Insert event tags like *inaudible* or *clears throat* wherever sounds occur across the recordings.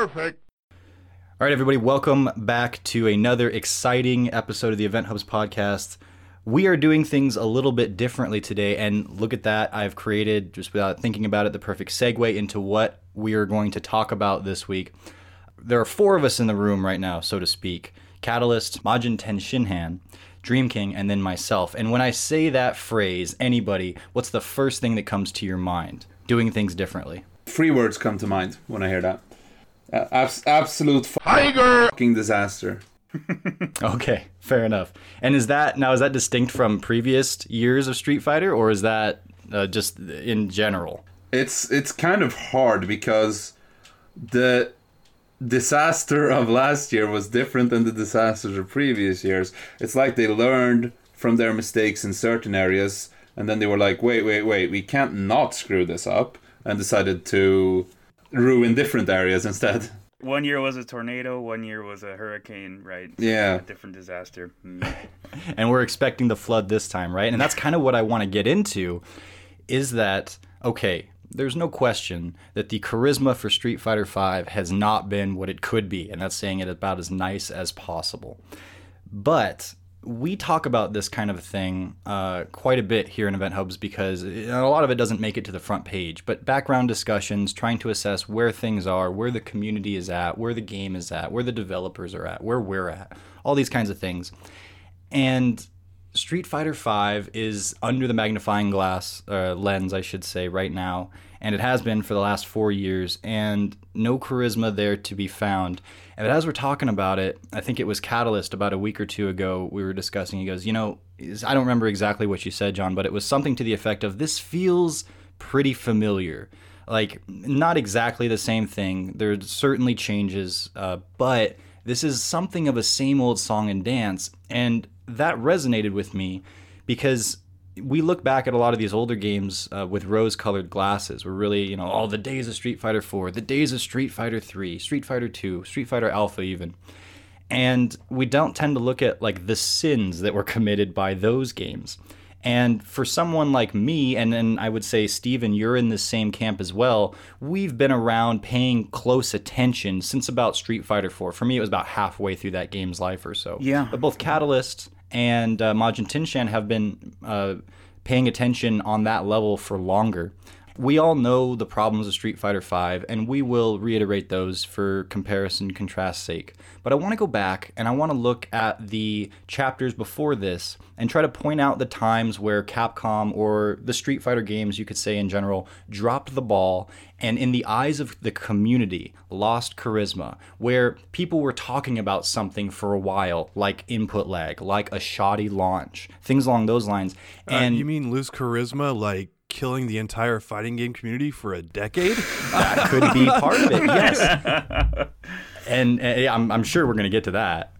Perfect. All right, everybody, welcome back to another exciting episode of the Event Hubs podcast. We are doing things a little bit differently today, and look at that. I've created, just without thinking about it, the perfect segue into what we are going to talk about this week. There are four of us in the room right now, so to speak Catalyst, Majin Tenshinhan, Dream King, and then myself. And when I say that phrase, anybody, what's the first thing that comes to your mind? Doing things differently. Three words come to mind when I hear that. Uh, abs- absolute Tiger. fucking disaster. *laughs* Okay, fair enough. And is that now is that distinct from previous years of Street Fighter, or is that uh, just in general? It's it's kind of hard because the disaster of last year was different than the disasters of previous years. It's like they learned from their mistakes in certain areas, and then they were like, wait, wait, wait, we can't not screw this up, and decided to ruin different areas instead. One year was a tornado, one year was a hurricane, right? Yeah. A different disaster. Mm. *laughs* and we're expecting the flood this time, right? And that's kind of what I want to get into is that okay, there's no question that the charisma for Street Fighter V has not been what it could be, and that's saying it about as nice as possible. But we talk about this kind of thing uh, quite a bit here in Event Hubs because a lot of it doesn't make it to the front page. But background discussions, trying to assess where things are, where the community is at, where the game is at, where the developers are at, where we're at, all these kinds of things. And Street Fighter V is under the magnifying glass uh, lens, I should say, right now, and it has been for the last four years, and no charisma there to be found. And as we're talking about it, I think it was Catalyst about a week or two ago. We were discussing. He goes, "You know, I don't remember exactly what you said, John, but it was something to the effect of this feels pretty familiar." Like not exactly the same thing. There's certainly changes, uh, but this is something of a same old song and dance, and that resonated with me because we look back at a lot of these older games uh, with rose-colored glasses. We're really, you know, all the days of Street Fighter 4, the days of Street Fighter 3, Street Fighter 2, Street Fighter Alpha even. And we don't tend to look at like the sins that were committed by those games. And for someone like me, and then I would say, Steven, you're in the same camp as well, we've been around paying close attention since about Street Fighter 4. For me, it was about halfway through that game's life or so. Yeah. But both Catalyst and uh, Majin Tenshinhan have been uh, paying attention on that level for longer. We all know the problems of Street Fighter V, and we will reiterate those for comparison contrast sake. But I want to go back and I want to look at the chapters before this and try to point out the times where Capcom or the Street Fighter games, you could say in general, dropped the ball and, in the eyes of the community, lost charisma, where people were talking about something for a while, like input lag, like a shoddy launch, things along those lines. Uh, and you mean lose charisma like killing the entire fighting game community for a decade? *laughs* that could be part of it. Yes, *laughs* and, uh, I'm, I'm sure we're going to get to that.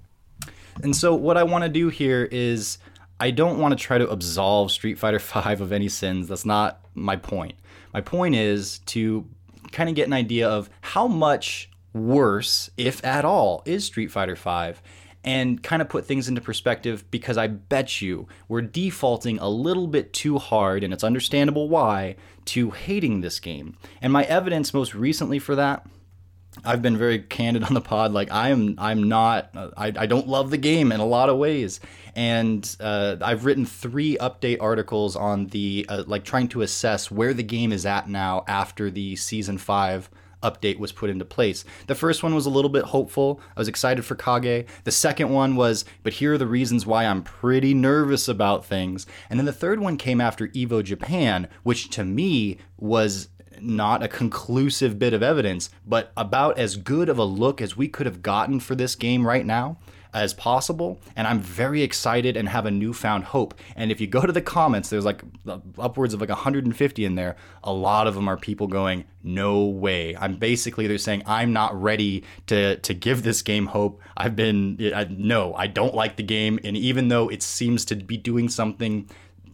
And so, what I want to do here is, I don't want to try to absolve Street Fighter *laughs* V of any sins. That's not my point. My point is to kind of get an idea of how much worse, if at all, is Street Fighter V and kind of put things into perspective because I bet you we're defaulting a little bit too hard, and it's understandable why, to hating this game. And my evidence most recently for that. I've been very candid on the pod. Like I am, I'm not. I, I don't love the game in a lot of ways, and uh, I've written three update articles on the uh, like trying to assess where the game is at now after the season five update was put into place. The first one was a little bit hopeful. I was excited for Kage. The second one was, but here are the reasons why I'm pretty nervous about things. And then the third one came after Evo Japan, which to me was not a conclusive bit of evidence, but about as good of a look as we could have gotten for this game right now as possible. And I'm very excited and have a newfound hope. And if you go to the comments, there's like uh, upwards of like 150 in there. A lot of them are people going, "No way!" I'm basically they're saying I'm not ready to to give this game hope. I've been I, no, I don't like the game, and even though it seems to be doing something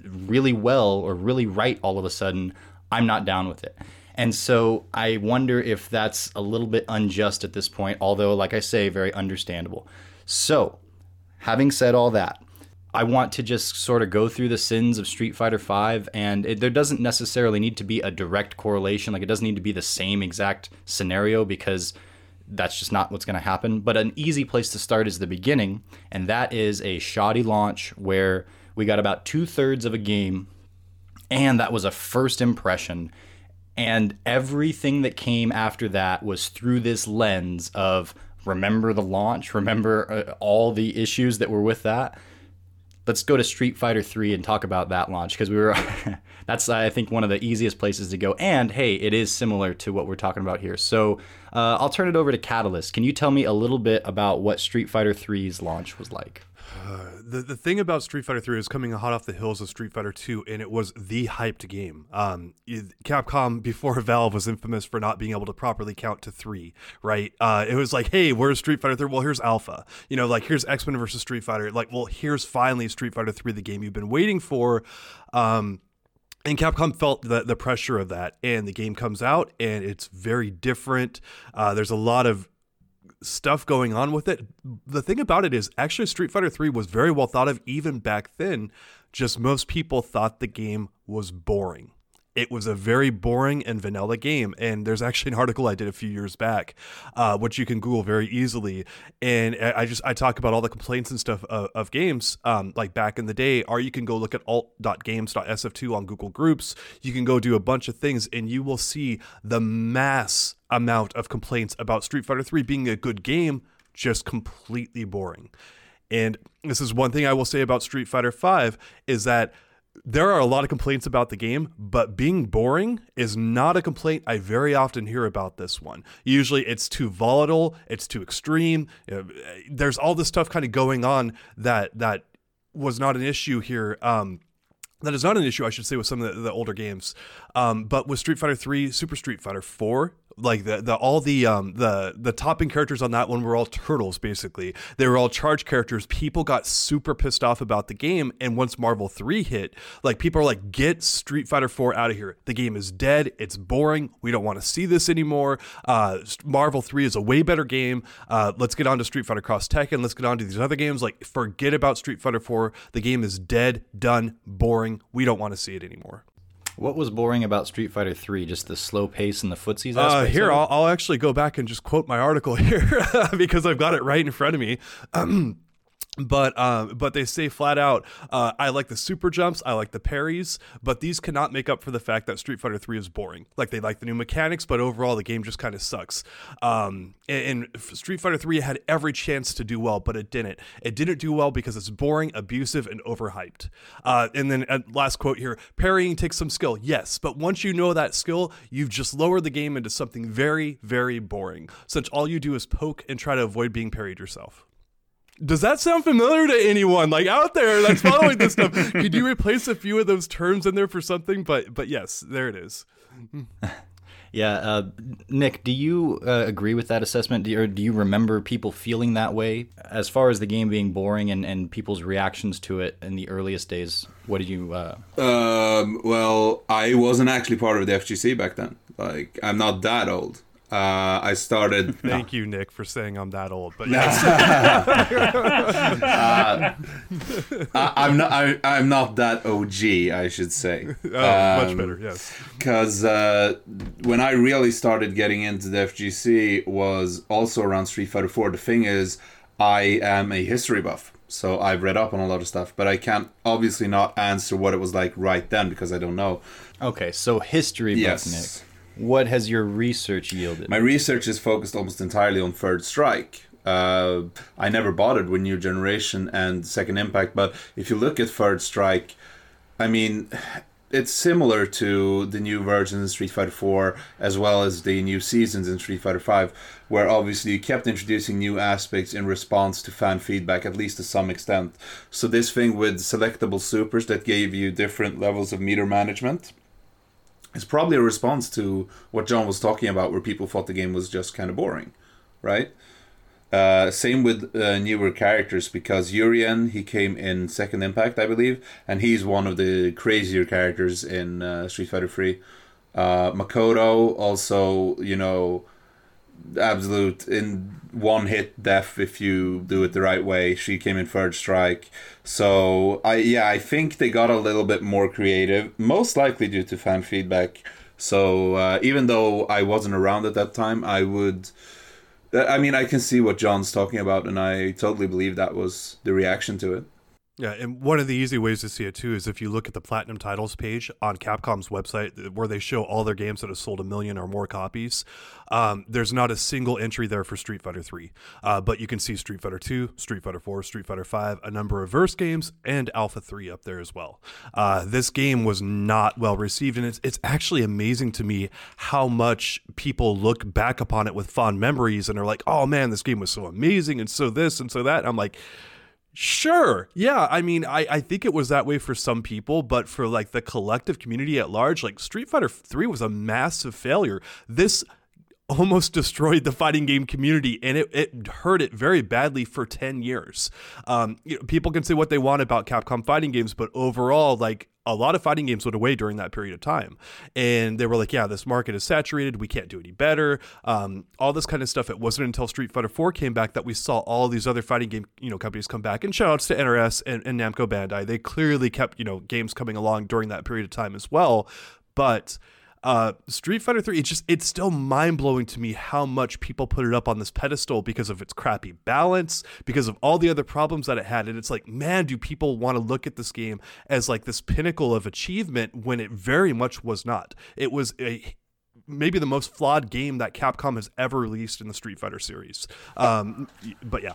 really well or really right all of a sudden, I'm not down with it. And so I wonder if that's a little bit unjust at this point, although, like I say, very understandable. So, having said all that, I want to just sort of go through the sins of Street Fighter V, and it, there doesn't necessarily need to be a direct correlation. Like, it doesn't need to be the same exact scenario because that's just not what's going to happen. But an easy place to start is the beginning, and that is a shoddy launch where we got about two thirds of a game, and that was a first impression. And everything that came after that was through this lens of remember the launch, remember uh, all the issues that were with that. Let's go to Street Fighter 3 and talk about that launch because we were *laughs* that's I think one of the easiest places to go and hey, it is similar to what we're talking about here. So, uh, I'll turn it over to Catalyst. Can you tell me a little bit about what Street Fighter 3's launch was like? *sighs* the the thing about Street Fighter 3 is coming hot off the heels of Street Fighter 2, and it was the hyped game. Um, Capcom *laughs* before Valve was infamous for not being able to properly count to three. Right? Uh, it was like, hey, where's Street Fighter 3? Well, here's Alpha. You know, like here's X Men versus Street Fighter. Like, well, here's finally Street Fighter 3, the game you've been waiting for. Um, and Capcom felt the, the pressure of that, and the game comes out, and it's very different. Uh, there's a lot of stuff going on with it. The thing about it is, actually, Street Fighter 3 was very well thought of even back then. Just most people thought the game was boring it was a very boring and vanilla game. And there's actually an article I did a few years back, uh, which you can Google very easily. And I just I talk about all the complaints and stuff of, of games um, like back in the day. Or you can go look at alt.games.sf2 on Google Groups. You can go do a bunch of things, and you will see the mass amount of complaints about Street Fighter 3 being a good game, just completely boring. And this is one thing I will say about Street Fighter 5 is that there are a lot of complaints about the game, but being boring is not a complaint I very often hear about this one. Usually it's too volatile, it's too extreme. There's all this stuff kind of going on that that was not an issue here. Um, that is not an issue, I should say, with some of the, the older games. Um, but with Street Fighter 3, Super Street Fighter 4, like the, the all the um the the topping characters on that one were all turtles basically. They were all charge characters. People got super pissed off about the game and once marvel 3 hit like people are like get street fighter 4 out of here. The game is dead. It's boring. We don't want to see this anymore. Uh marvel 3 is a way better game. Uh let's get on to street fighter cross tekken let's get on to these other games. Like forget about street fighter 4 the game is dead done boring. We don't want to see it anymore what was boring about Street Fighter 3? Just the slow pace and the footsies uh, Here, I'll, I'll, actually go back and just quote my article *laughs* here because I've got it right in front of me. Um, *clears throat* but um, but they say flat out, uh, I like the super jumps, I like the parries, but these cannot make up for the fact that Street Fighter 3 is boring. Like they like the new mechanics, but overall the game just kind of sucks. Um, and, and, Street Fighter 3 had every chance to do well, but it didn't. It didn't do well because it's boring, abusive, and overhyped. Uh, and then uh, last quote here: parrying takes some skill, yes, but once you know that skill, you've just lowered the game into something very, very boring. Since all you do is poke and try to avoid being parried yourself does that sound familiar to anyone? Like out there that's following this stuff. *laughs* Could you replace a few of those terms in there for something? But but yes there it is. *laughs* Yeah uh, nick do you uh, agree with that assessment? Do you, or do you remember people feeling that way? As far as the game being boring and, and people's reactions to it in the earliest days what did you uh... um, well i wasn't actually part of the fgc back then. Like i'm not that old uh, I started. *laughs* Thank no. you, Nick, for saying I'm that old. But yes. *laughs* uh, I, am not. I, am not that OG. I should say. *laughs* oh, um, much better. Yes. Because uh, when I really started getting into the FGC was also around Street Fighter 4. The thing is, I am a history buff. So I've read up on a lot of stuff, but I can't obviously not answer what it was like right then because I don't know. Okay, so history buff, yes. Nick. What has your research yielded? My research is focused almost entirely on Third Strike. Uh, I never bothered with New Generation and Second Impact, but if you look at Third Strike, I mean, it's similar to the new versions in Street Fighter 4 as well as the new seasons in Street Fighter 5, where obviously you kept introducing new aspects in response to fan feedback, at least to some extent. So, this thing with selectable supers that gave you different levels of meter management it's probably a response to what John was talking about, where people thought the game was just kind of boring, right? Uh, same with uh, newer characters because Urien he came in Second Impact, I believe, and he's one of the crazier characters in uh, Street Fighter Three. Uh, Makoto also, you know, absolute in one hit death if you do it the right way. She came in third strike. So I yeah, I think they got a little bit more creative, most likely due to fan feedback. So uh, even though I wasn't around at that time, I would I mean, I can see what John's talking about, and I totally believe that was the reaction to it. Yeah, and one of the easy ways to see it too is if you look at the platinum titles page on Capcom's website, where they show all their games that have sold a million or more copies. Um, there's not a single entry there for Street Fighter 3, uh, but you can see Street Fighter 2, Street Fighter 4, Street Fighter 5, a number of verse games, and Alpha 3 up there as well. Uh, this game was not well received, and it's it's actually amazing to me how much people look back upon it with fond memories and are like, "Oh man, this game was so amazing," and so this and so that. And I'm like. Sure. Yeah. I mean, I, I think it was that way for some people, but for like the collective community at large, like Street Fighter 3 was a massive failure. This almost *laughs* destroyed the fighting game community and it, it hurt it very badly for 10 years. Um, you know, people can say what they want about Capcom fighting games, but overall, like a lot of fighting games went away during that period of time. And they were like, yeah, this market is saturated. We can't do any better. Um, all this kind of stuff. It wasn't until Street Fighter 4 came back that we saw all these other fighting game you know companies come back. And shout outs to NRS and, and Namco Bandai. They clearly kept you know games coming along during that period of time as well. But uh, Street Fighter 3, it's just it's still mind blowing to me how much people put it up on this pedestal because of its crappy balance, because of all the other problems that it had. And it's like, man, do people want to look at this game as like this pinnacle of achievement when it very much was not. It was a maybe the most flawed game that Capcom has ever released in the Street Fighter series. Um, but yeah.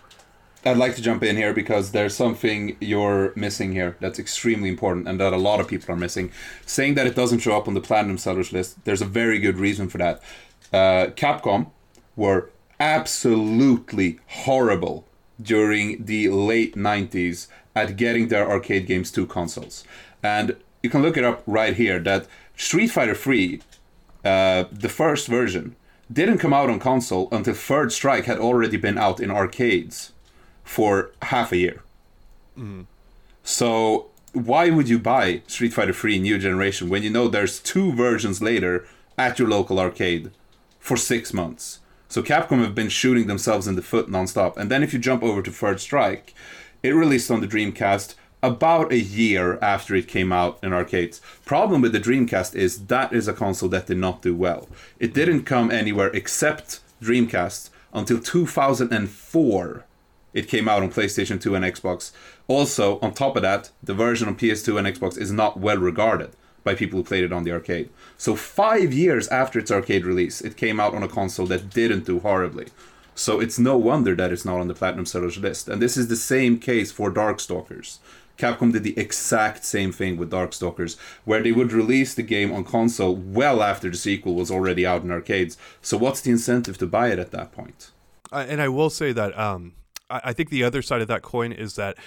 I'd like to jump in here because there's something you're missing here that's extremely important and that a lot of people are missing. Saying that it doesn't show up on the platinum sellers list, there's a very good reason for that. Uh, Capcom were absolutely horrible during the late 90s at getting their arcade games to consoles. And you can look it up right here that Street Fighter 3, uh, the first version, didn't come out on console until Third Strike had already been out in arcades for half a year. So why would you buy Street Fighter 3 New Generation when you know there's two versions later at your local arcade for six months? So Capcom have been shooting themselves in the foot nonstop. And then if you jump over to Third Strike, it released on the Dreamcast about a year after it came out in arcades. Problem with the Dreamcast is that is a console that did not do well. It didn't come anywhere except Dreamcast until 2004 it came out on PlayStation 2 and Xbox. Also, on top of that, the version on PS2 and Xbox is not well regarded by people who played it on the arcade. So, five years after its arcade release, it came out on a console that didn't do horribly. So, it's no wonder that it's not on the Platinum Sellers list. And this is the same case for Darkstalkers. Capcom did the exact same thing with Darkstalkers, where they would release the game on console well after the sequel was already out in arcades. So, what's the incentive to buy it at that point? Uh, and I will say that um, I, think the other side of that coin is that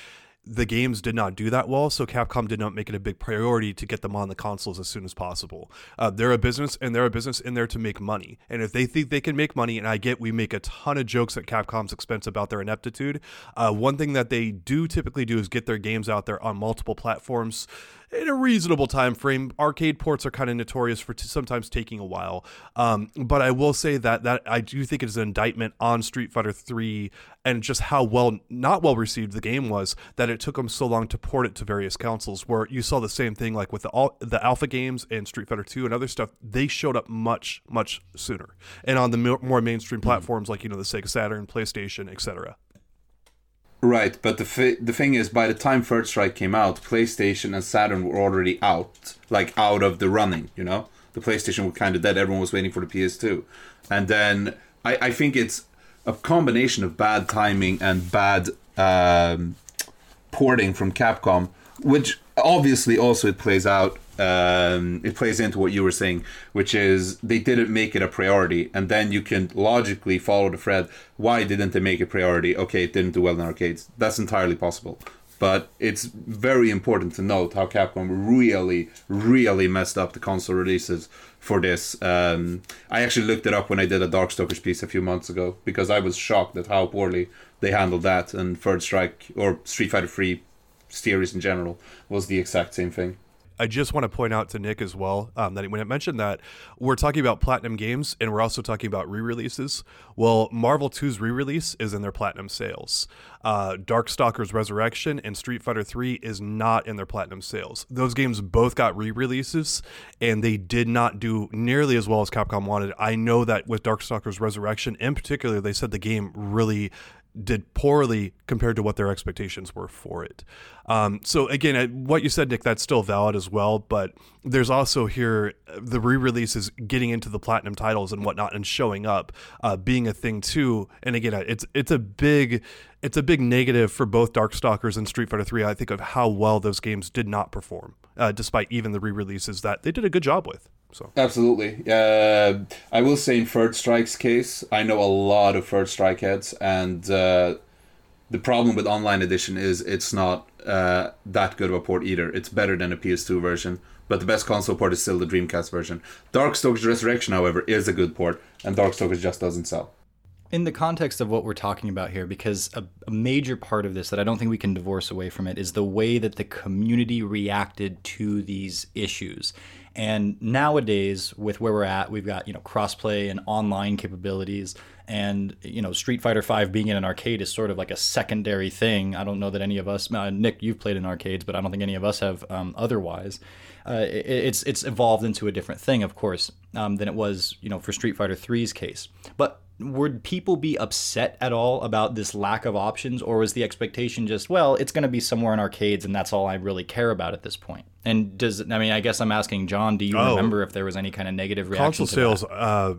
the games did not do that well, so Capcom did not make it a big priority to get them on the consoles as soon as possible. Uh, they're a business, and they're a business in there to make money. And if they think they can make money, and I get we make a ton of jokes at Capcom's expense about their ineptitude, uh, one thing that they do typically do is get their games out there on multiple platforms in a reasonable time frame. Arcade ports are kind of notorious for t- sometimes taking a while, um, but I will say that that I do think it is an indictment on Street Fighter Three and just how well not well received the game was that it took them so long to port it to various consoles. Where you saw the same thing like with the all, the Alpha games and Street Fighter Two and other stuff, they showed up much much sooner and on the mo- more mainstream platforms like you know the Sega Saturn, PlayStation, etc. Right, but the fi- the thing is, by the time Third Strike came out, PlayStation and Saturn were already out, like out of the running. You know, the PlayStation was kind of dead. Everyone was waiting for the PS2, and then I, I think it's a combination of bad timing and bad um, porting from Capcom, which obviously also it plays out. Um, it plays into what you were saying, which is they didn't make it a priority, and then you can logically follow the thread. Why didn't they make it priority? Okay, it didn't do well in arcades. That's entirely possible, but it's very important to note how Capcom really, really messed up the console releases for this. Um, I actually looked it up when I did a Darkstalkers piece a few months ago because I was shocked at how poorly they handled that. And Third Strike or Street Fighter 3 series in general was the exact same thing. I just want to point out to Nick as well um, that when it mentioned that we're talking about platinum games and we're also talking about re-releases. Well, Marvel 2's re-release is in their platinum sales. Uh, Darkstalkers Resurrection and Street Fighter 3 is not in their platinum sales. Those games both got re-releases and they did not do nearly as well as Capcom wanted. I know that with Darkstalkers Resurrection in particular, they said the game really did poorly compared to what their expectations were for it. Um, so again, what you said, Nick, that's still valid as well. But there's also here the re-releases getting into the platinum titles and whatnot and showing up, uh, being a thing too. And again, it's it's a big it's a big negative for both Darkstalkers and Street Fighter 3. I think of how well those games did not perform, uh, despite even the re-releases that they did a good job with. So absolutely, uh, I will say in Third Strike's case, I know a lot of Third Strike heads, and uh, the problem with Online Edition is it's not uh, that good of a port either. It's better than a PS2 version, but the best console port is still the Dreamcast version. Darkstalkers Resurrection, however, is a good port, and Darkstalkers just doesn't sell. In the context of what we're talking about here, because a, a, major part of this that I don't think we can divorce away from it is the way that the community reacted to these issues. And nowadays, with where we're at, we've got you know crossplay and online capabilities, and you know Street Fighter V being in an arcade is sort of like a secondary thing. I don't know that any of us, uh, Nick, you've played in arcades, but I don't think any of us have um, otherwise. Uh, it, it's it's evolved into a different thing, of course, um, than it was you know for Street Fighter 3's case. But would people be upset at all about this lack of options or was the expectation just well it's going to be somewhere in arcades and that's all i really care about at this point? and does i mean i guess i'm asking john do you oh, remember if there was any kind of negative reaction console sales uh,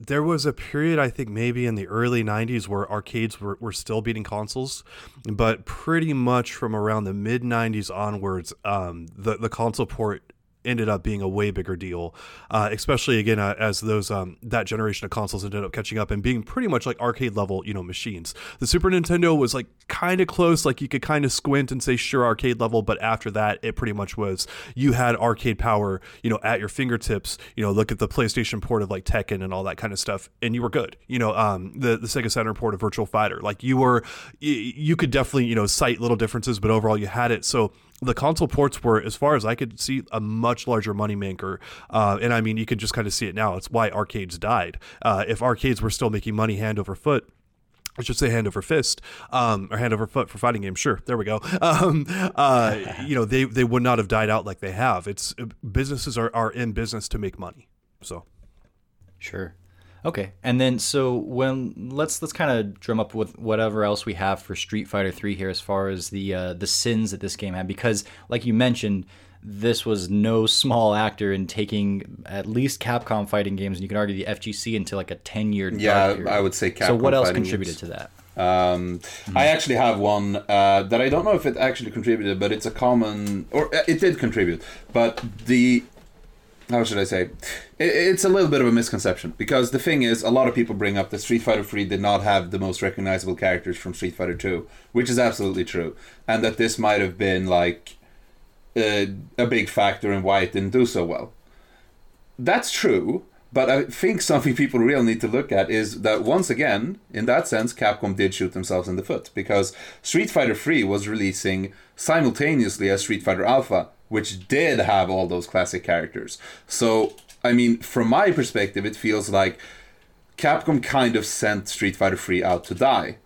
there was a period i think maybe in the early 90s where arcades were, were still beating consoles but pretty much from around the mid 90s onwards um, the, the console port ended up being a way bigger deal, uh, especially again uh, as those um, that generation of consoles ended up catching up and being pretty much like arcade level, you know, machines. The Super Nintendo was like kind of close, like you could kind of squint and say sure arcade level, but after that, it pretty much was you had arcade power, you know, at your fingertips. You know, look at the PlayStation port of like Tekken and all that kind of stuff, and you were good. You know, um, the the Sega Saturn port of Virtual Fighter, like you were, you, you could definitely you know cite little differences, but overall you had it. So the console ports were, as far as I could see, a much larger moneymaker. Uh, and I mean, you can just kind of see it now. It's why arcades died. Uh, if arcades were still making money hand over foot, I should say hand over fist, um, or hand over foot for fighting games. Sure, there we go. *laughs* Um, uh, you know, they they would not have died out like they have. It's businesses are, are in business to make money. So, sure. Okay, and then so when let's let's kind of drum up with whatever else we have for Street Fighter Three here as far as the uh, the sins that this game had because like you mentioned this was no *laughs* small actor in taking at least Capcom fighting games and you can argue the FGC into like a ten year yeah I would say Capcom so what else contributed games. to that. Um, mm-hmm. I actually have one uh, that I don't know if it actually contributed, but it's a common, or uh, it did contribute. But the how should I say? It's a little bit of a misconception because the thing is, a lot of people bring up that Street Fighter 3 did not have the most recognizable characters from Street Fighter 2, which is absolutely true, and that this might have been like a, big factor in why it didn't do so well. That's true, but I think something *laughs* people really need to look at is that once again, in that sense, Capcom did shoot themselves in the foot because Street Fighter 3 was releasing simultaneously as Street Fighter Alpha which did have all those classic characters. So, I mean, from my perspective, it feels like Capcom kind of sent Street Fighter 3 out to die.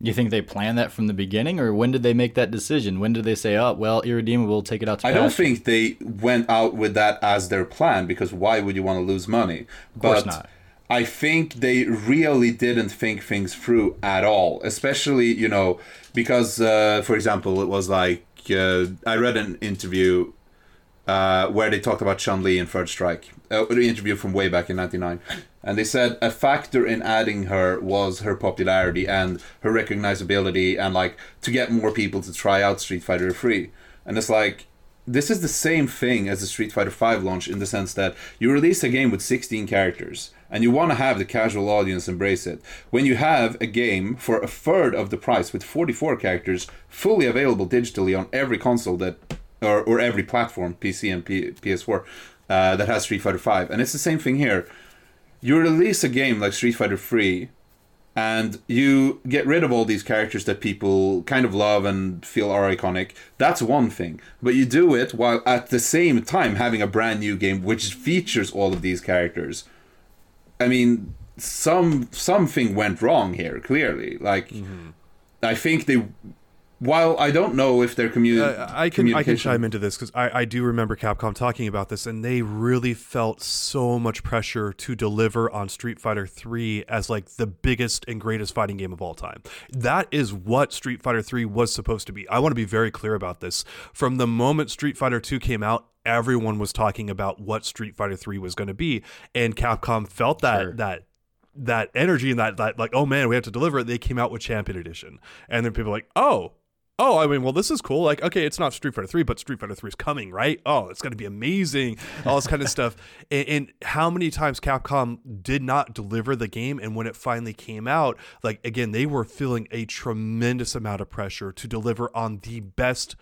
You think they planned that from the beginning, or when did they make that decision? When did they say, "Oh, well, Irredeemable, take it out to"? I don't think they went out with that as their plan because why would you want to lose money? Of course but not. I think they really didn't think things through at all, especially you know because, uh, for example, it was like uh, I read an interview uh, where they talked about Chun Li in Third Strike, uh, an interview from way back in '99, and they said a factor in adding her was her popularity and her recognizability, and like to get more people to try out Street Fighter 3. And it's like this is the same thing as the Street Fighter V launch in the sense that you release a game with 16 characters and you want to have the casual audience embrace it. When you have a game for a third of the price with 44 characters fully available digitally on every console that or, or every platform, PC and P- PS4, uh, that has Street Fighter V, and it's the same thing here. You release a game like Street Fighter 3 and you get rid of all these characters that people kind of love and feel are iconic. That's one thing. But you do it while at the same time having a brand new game which features all of these characters. I mean, some something went wrong here, clearly. Like mm-hmm. I think they while I don't know if their community, Uh, I can I can chime into this because I, I do remember Capcom talking about this, and they really felt so much pressure to deliver on Street Fighter Three as like the biggest and greatest fighting game of all time. That is what Street Fighter Three was supposed to be. I want to be very clear about this. From the moment Street Fighter Two came out, everyone was talking about what Street Fighter Three was going to be, and Capcom felt that Sure. that that energy and that that like oh man we have to deliver it. They came out with Champion Edition, and then people were like oh oh, I mean, well, this is cool. Like, okay, it's not Street Fighter 3, but Street Fighter 3 is coming, right? Oh, it's going to be amazing. All this kind of stuff. *laughs* And, and how many times Capcom did not deliver the game? And when it finally came out, like, again, they were feeling a tremendous amount of pressure to deliver on the best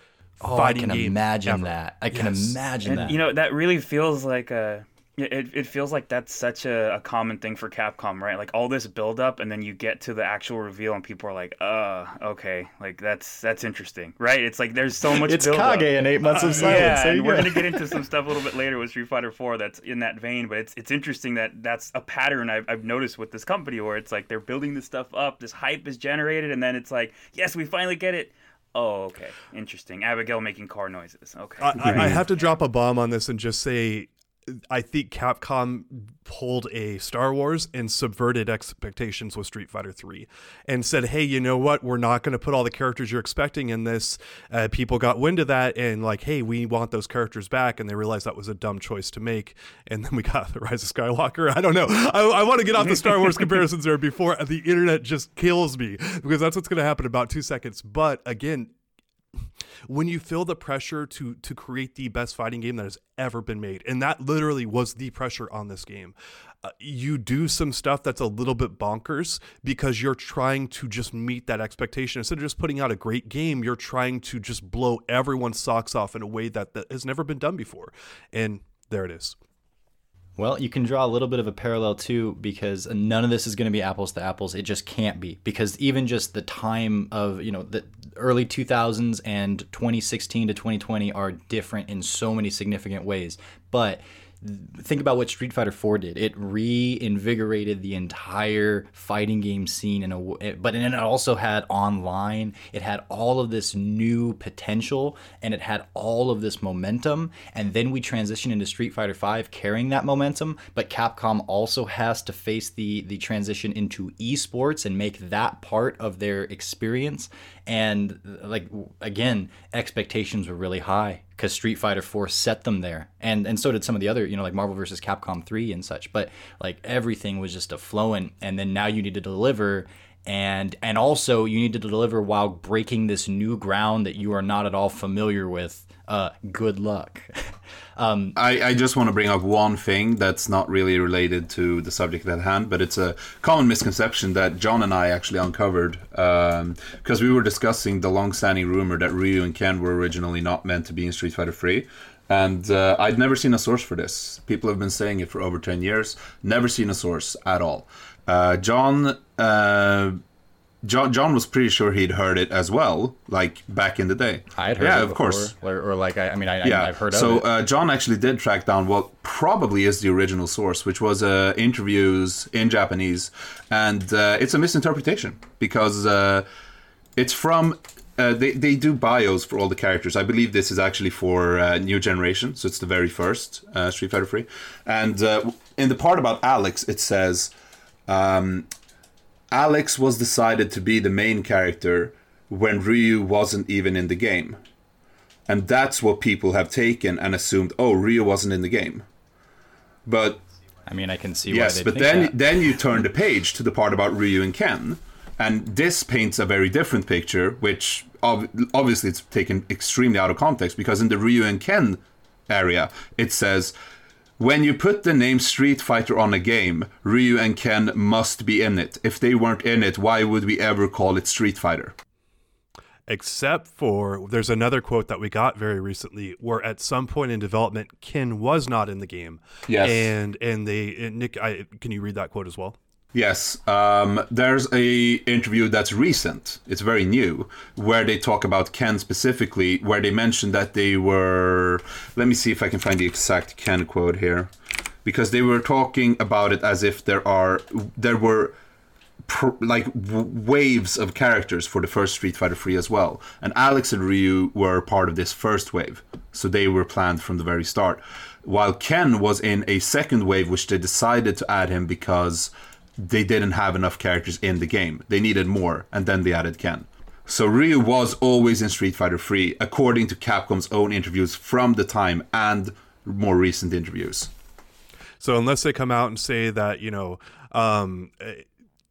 Oh, I can game. imagine ever. that. I can Yes. imagine And that. you know that really feels like a. It, it feels like that's such a, a common thing for Capcom, right? Like all this build up, and then you get to the actual reveal, and people are like, "Uh, okay, like that's that's interesting, right?" It's like there's so much. it's build up. Kage in eight months of silence. Yeah, There you and we're gonna get into some stuff a little bit later with Street Fighter 4 that's in that vein, but it's it's interesting that that's a pattern I've, I've noticed with this company where it's like they're building this stuff up, this hype is generated, and then it's like, yes, we finally get it. Oh, okay, interesting. Abigail making car noises. Okay, I, I, I have to drop a bomb on this and just say I think Capcom pulled a Star Wars and subverted expectations with Street Fighter 3 and said, hey, you know what? We're not going to put all the characters you're expecting in this. Uh, people got wind of that and, like, hey, we want those characters back. And they realized that was a dumb choice to make. And then we got *laughs* The Rise of Skywalker. I don't know. I, I want to get off the Star Wars *laughs* comparisons there before the internet just kills me because that's what's going to happen in about two seconds. But again, when you feel the pressure to to create the best fighting game that has ever been made and that literally was the pressure on this game. Uh, you do some stuff that's a little bit bonkers because you're trying to just meet that expectation. Instead of just putting out a great game you're trying to just blow everyone's socks off in a way that, that has never been done before. And there it is Well, you can draw a little bit of a parallel too, because none of this is going to be apples to apples. It just can't be, because even just the time of you know the early 2000s and 2016 to 2020 are different in so many significant ways. But think about what Street Fighter 4 did. It reinvigorated the entire fighting game scene in a but then it also had online. It had all of this new potential and it had all of this momentum and then we transition into Street Fighter 5 carrying that momentum, but Capcom also has to face the the transition into esports and make that part of their experience and like again, expectations were really high because Street Fighter 4 set them there, and and so did some of the other, you know, like Marvel vs. Capcom 3 and such. But like everything was just a flowing, and then now you need to deliver, and and also you need to deliver while breaking this new ground that you are not at all familiar with. Uh, good luck. *laughs* um, I, I just want to bring up one thing that's not really related to the subject at hand, but it's a common misconception that John and I actually uncovered um, because we were discussing the long-standing rumor that Ryu and Ken were originally not meant to be in Street Fighter 3. And uh, I'd never seen a source for this. People have been saying it for over 10 years. Never seen a source at all. Uh, John uh, John John was pretty sure he'd heard it as well, like back in the day. I had heard yeah, of before, course. or, or like I, I mean, I, Yeah, I, I've heard so of it. uh, John actually did track down what probably is the original source, which was uh, interviews in Japanese, and uh, it's a misinterpretation because uh, it's from. Uh, they, they do bios for all the characters. I believe this is actually for uh, new generation, so it's the very first uh, Street Fighter 3. And uh, in the part about Alex, it says um, Alex was decided to be the main character when Ryu wasn't even in the game. And that's what people have taken and assumed, oh, Ryu wasn't in the game. But I mean, I can see yes, why they but then that. then you turn the page to the part about Ryu and Ken, and this paints a very different picture, which ob- obviously it's taken extremely out of context because in the Ryu and Ken area, it says when you put the name Street Fighter on a game, Ryu and Ken must be in it. If they weren't in it, why would we ever call it Street Fighter? except for there's another quote that we got very recently where at some point in development Ken was not in the game. Yes. And and they and Nick I can you read that quote as well? Yes, um, there's a interview that's recent. It's very new, where they talk about Ken specifically, where they mentioned that they were. Let me see if I can find the exact Ken quote here, because they were talking about it as if there are there were pr- like w- waves of characters for the first Street Fighter 3 as well, and Alex and Ryu were part of this first wave, so they were planned from the very start. While Ken was in a second wave, which they decided to add him because they didn't have enough characters in the game. They needed more, and then they added Ken. So Ryu was always in Street Fighter 3, according to Capcom's own interviews from the time and more recent interviews. So unless they come out and say that you know um,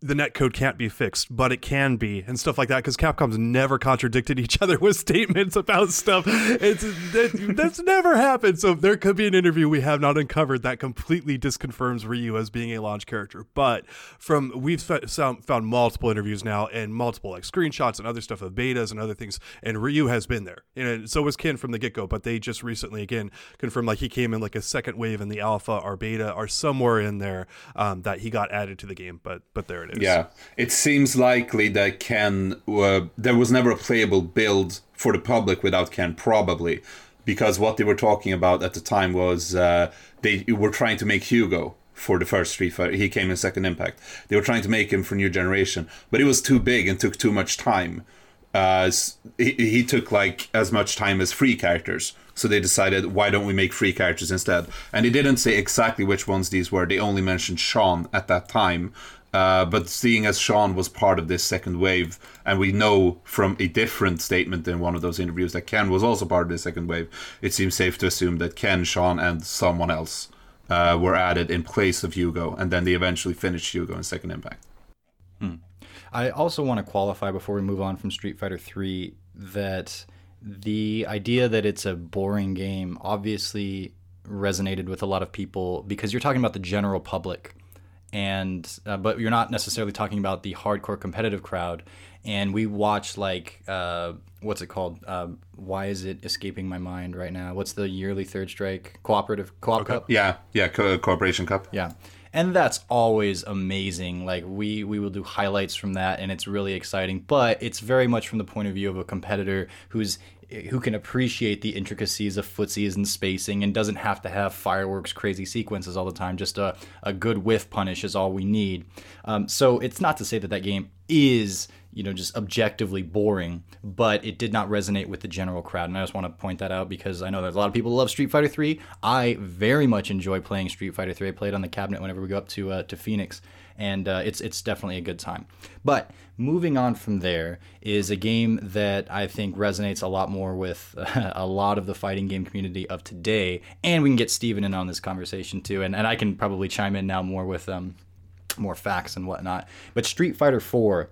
the net code can't be fixed, but it can be, and stuff like that. Because Capcom's never contradicted each other with statements about stuff. It's that, that's never happened. So there could be an interview we have not uncovered that completely disconfirms Ryu as being a launch character. But from we've found, found multiple interviews now and multiple like screenshots and other stuff of betas and other things, and Ryu has been there. And so was Ken from the get go. But they just recently again confirmed like he came in like a second wave in the alpha or beta or somewhere in there um, that he got added to the game. But but there it is. Yeah, it seems likely that Ken. Uh, there was never a playable build for the public without Ken, probably, because what they were talking about at the time was uh, they were trying to make Hugo for the first Street Fighter. He came in Second Impact. They were trying to make him for New Generation, but it was too big and took too much time. Uh, he, he took like as much time as free characters. So they decided, why don't we make free characters instead? And they didn't say exactly which ones these were. They only mentioned Sean at that time. Uh, but seeing as Sean was part of this second wave, and we know from a different statement in one of those interviews that Ken was also part of the second wave, it seems safe to assume that Ken, Sean, and someone else uh, were added in place of Hugo, and then they eventually finished Hugo in Second Impact. Hmm. I also want to qualify before we move on from Street Fighter 3 that the idea that it's a boring game obviously resonated with a lot of people because you're talking about the general public and uh, but you're not necessarily talking about the hardcore competitive crowd. And we watch like uh, what's it called? Um, why is it escaping my mind right now? What's the yearly third strike? Cooperative co-op okay. cup? Yeah. Yeah Co- cooperation cup. Yeah. And that's always amazing. Like we we will do highlights from that and it's really exciting. But it's very much from the point of view of a competitor who's who can appreciate the intricacies of footsies and spacing and doesn't have to have fireworks crazy sequences all the time. Just a, a good whiff punish is all we need. Um, so it's not to say that that game is you know just objectively boring but it did not resonate with the general crowd. And i just want to point that out because i know there's a lot of people who love street fighter 3 i very much enjoy playing street fighter 3 i play it on the cabinet whenever we go up to uh, to phoenix and uh, it's it's definitely a good time. But moving on from there is a game that i think resonates a lot more with *laughs* a lot of the fighting game community of today and we can get steven in on this conversation too and, and i can probably chime in now more with um, more facts and whatnot. But street fighter 4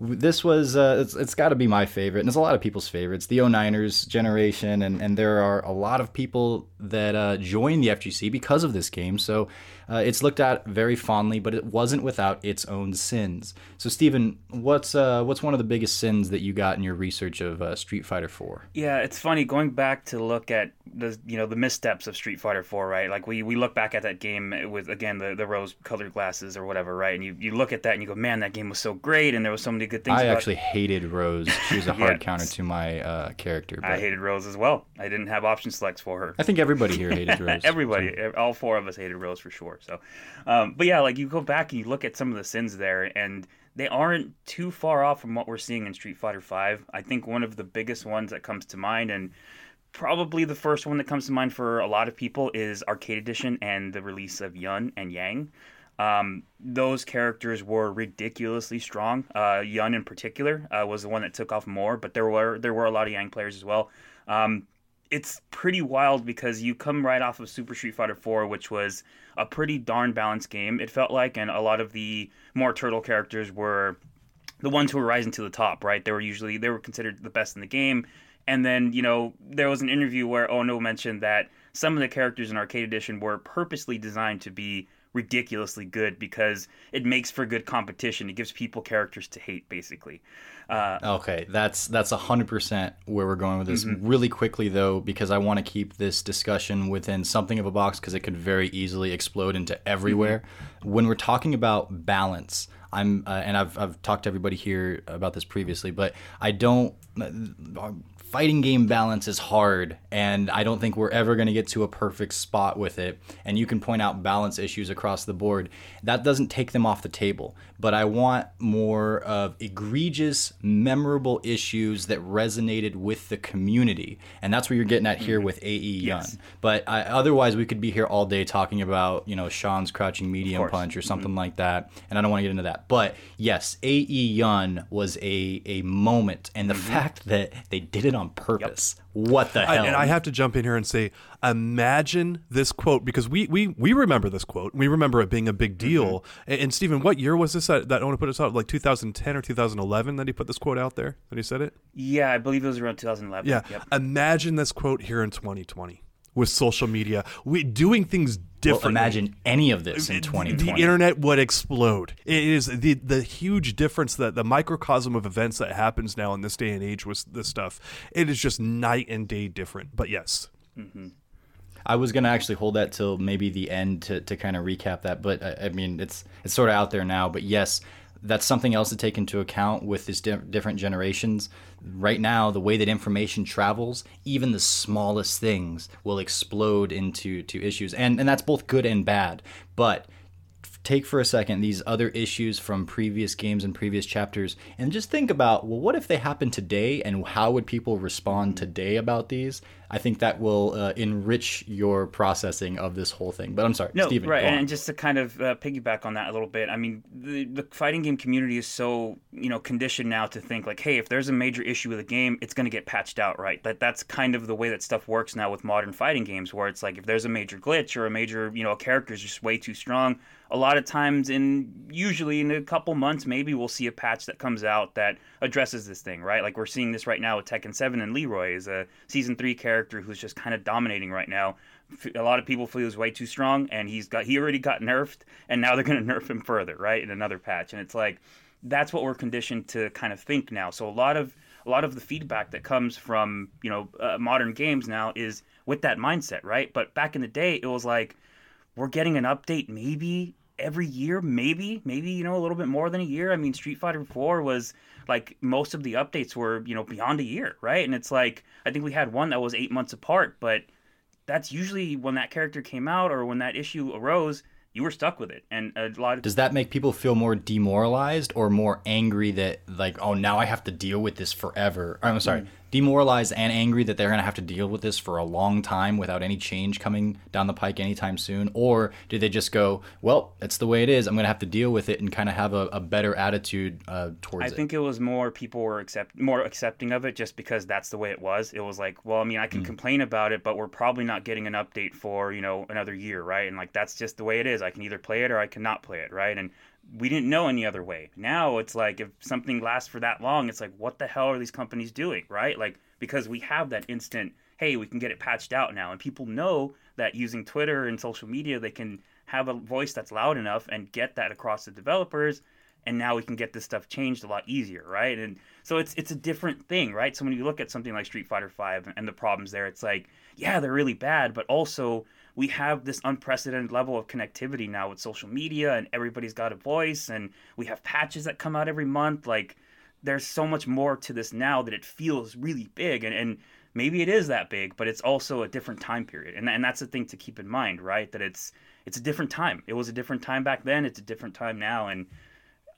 this was uh, it's, it's got to be my favorite and it's a lot of people's favorites. The 09ers generation and, and there are a lot of people that uh, joined the fgc because of this game. So uh, it's looked at very fondly but it wasn't without its own sins so Steven, what's uh, what's one of the biggest sins that you got in your research of uh, street fighter 4 yeah it's funny going back to look at the you know the missteps of street fighter 4 right like we, we look back at that game with again the, the rose colored glasses or whatever right and you, you look at that and you go man that game was so great and there was so many good things I about actually hated Rose. She was a *laughs* hard Yeah. counter to my uh, character. But I hated Rose as well. I didn't have option selects for her. I think everybody here hated *laughs* Rose. Everybody, all four of us hated Rose for sure. So, um, but yeah, like you go back and you look at some of the sins there, and they aren't too far off from what we're seeing in Street Fighter V. I think one of the biggest ones that comes to mind, and probably the first one that comes to mind for a lot of people, is Arcade Edition and the release of Yun and Yang. Um, those characters were ridiculously strong. Uh, Yun in particular uh, was the one that took off more, but there were there were a lot of Yang players as well. Um, it's pretty wild because you come right off of Super Street Fighter 4, which was a pretty darn balanced game. It felt like, and a lot of the more turtle characters were the ones who were rising to the top. Right? They were usually they were considered the best in the game. And then you know there was an interview where Ono mentioned that some of the characters in Arcade Edition were purposely designed to be ridiculously good because it makes for good competition. It gives people characters to hate, basically. Uh, Okay, that's that's hundred percent where we're going with this. Mm-hmm. Really quickly though, because I want to keep this discussion within something of a box because it could very easily explode into everywhere. Mm-hmm. When we're talking about balance, I'm uh, and I've I've talked to everybody here about this previously, but I don't. Uh, fighting game balance is hard, and I don't think we're ever going to get to a perfect spot with it. And you can point out balance issues across the board. That doesn't take them off the table, but I want more of egregious, memorable issues that resonated with the community, and that's what you're getting at here mm-hmm. with AE Yun. But I, otherwise, we could be here all day talking about you know Sean's crouching medium punch or mm-hmm. something like that, and I don't want to get into that. But yes, AE Yun was a a moment, and the mm-hmm. fact that they did it on purpose. What the I, hell? and I have to jump in here and say, imagine this quote because we we we remember this quote. We remember it being a big deal. Mm-hmm. And, and Stephen, what year was this that, that I want to put this out? Like 2010 or 2011 that he put this quote out there that he said it. yeah, I believe it was around 2011. Yeah. Yep. Imagine this quote here in 2020 with social media, we doing things well, imagine any of this in The- 2020. The internet would explode. It is the the huge difference that the microcosm of events that happens now in this day and age with this stuff. It is just night and day different. But yes, mm-hmm. I was gonna actually hold that till maybe the end to, to kind of recap that, but I, I mean it's it's sort of out there now. But yes, that's something else to take into account with these di- different generations. Right now, the way that information travels, even the smallest things will explode into to issues, and and that's both good and bad. But take for a second these other issues from previous games and previous chapters and just think about well what if they happen today and how would people respond today about these i think that will uh, enrich your processing of this whole thing but i'm sorry No, Steven, right, and just to kind of uh, piggyback on that a little bit. I mean, the the fighting game community is so you know conditioned now to think like, hey, if there's a major issue with a game, it's going to get patched out, right? That that's kind of the way that stuff works now with modern fighting games, where it's like if there's a major glitch or a major you know a character is just way too strong, a lot of times in usually in a couple months maybe we'll see a patch that comes out that addresses this thing, right? Like we're seeing this right now with Tekken 7 and Leroy is a season 3 character who's just kind of dominating right now. A lot of people feel he's way too strong and he's got he already got nerfed and now *laughs* they're going to nerf him further, right? In another patch. And it's like that's what we're conditioned to kind of think now. So a lot of a lot of the feedback that comes from, you know, uh, modern games now is with that mindset, right? But back in the day it was like we're getting an update maybe every year, maybe, maybe you know a little bit more than a year. I mean, Street Fighter 4 was like most of the updates were you know beyond a year, right? And it's like I think we had one that was eight months apart, but that's usually when that character came out or when that issue arose, you were stuck with it, and a lot of does that make people feel more demoralized or more angry that like oh now i have to deal with this forever i'm sorry demoralized and angry that they're going to have to deal with this for a long time without any change coming down the pike anytime soon or do they just go well it's the way it is i'm going to have to deal with it and kind of have a, a better attitude uh, towards I it I think it was more people were accept more accepting of it just because that's the way it was. It was like, well, I mean, I can complain about it, but we're probably not getting an update for you know another year, right? And like that's just the way it is. I can either play it or I cannot play it, right? And we didn't know any other way. Now it's like if something lasts for that long, it's like what the hell are these companies doing, right? Like because we have that instant, hey, we can get it patched out now, and people know that using Twitter and social media, they can have a voice that's loud enough and get that across to developers and now we can get this stuff changed a lot easier, right? And so it's it's a different thing, right? So when you look at something like Street Fighter V and the problems there, it's like, yeah, they're really bad, but also we have this unprecedented level of connectivity now with social media and everybody's got a voice and we have patches that come out every month. Like there's so much more to this now that it feels really big and, and maybe it is that big, but it's also a different time period. And and that's the thing to keep in mind, right? That it's it's a different time. It was a different time back then, it's a different time now and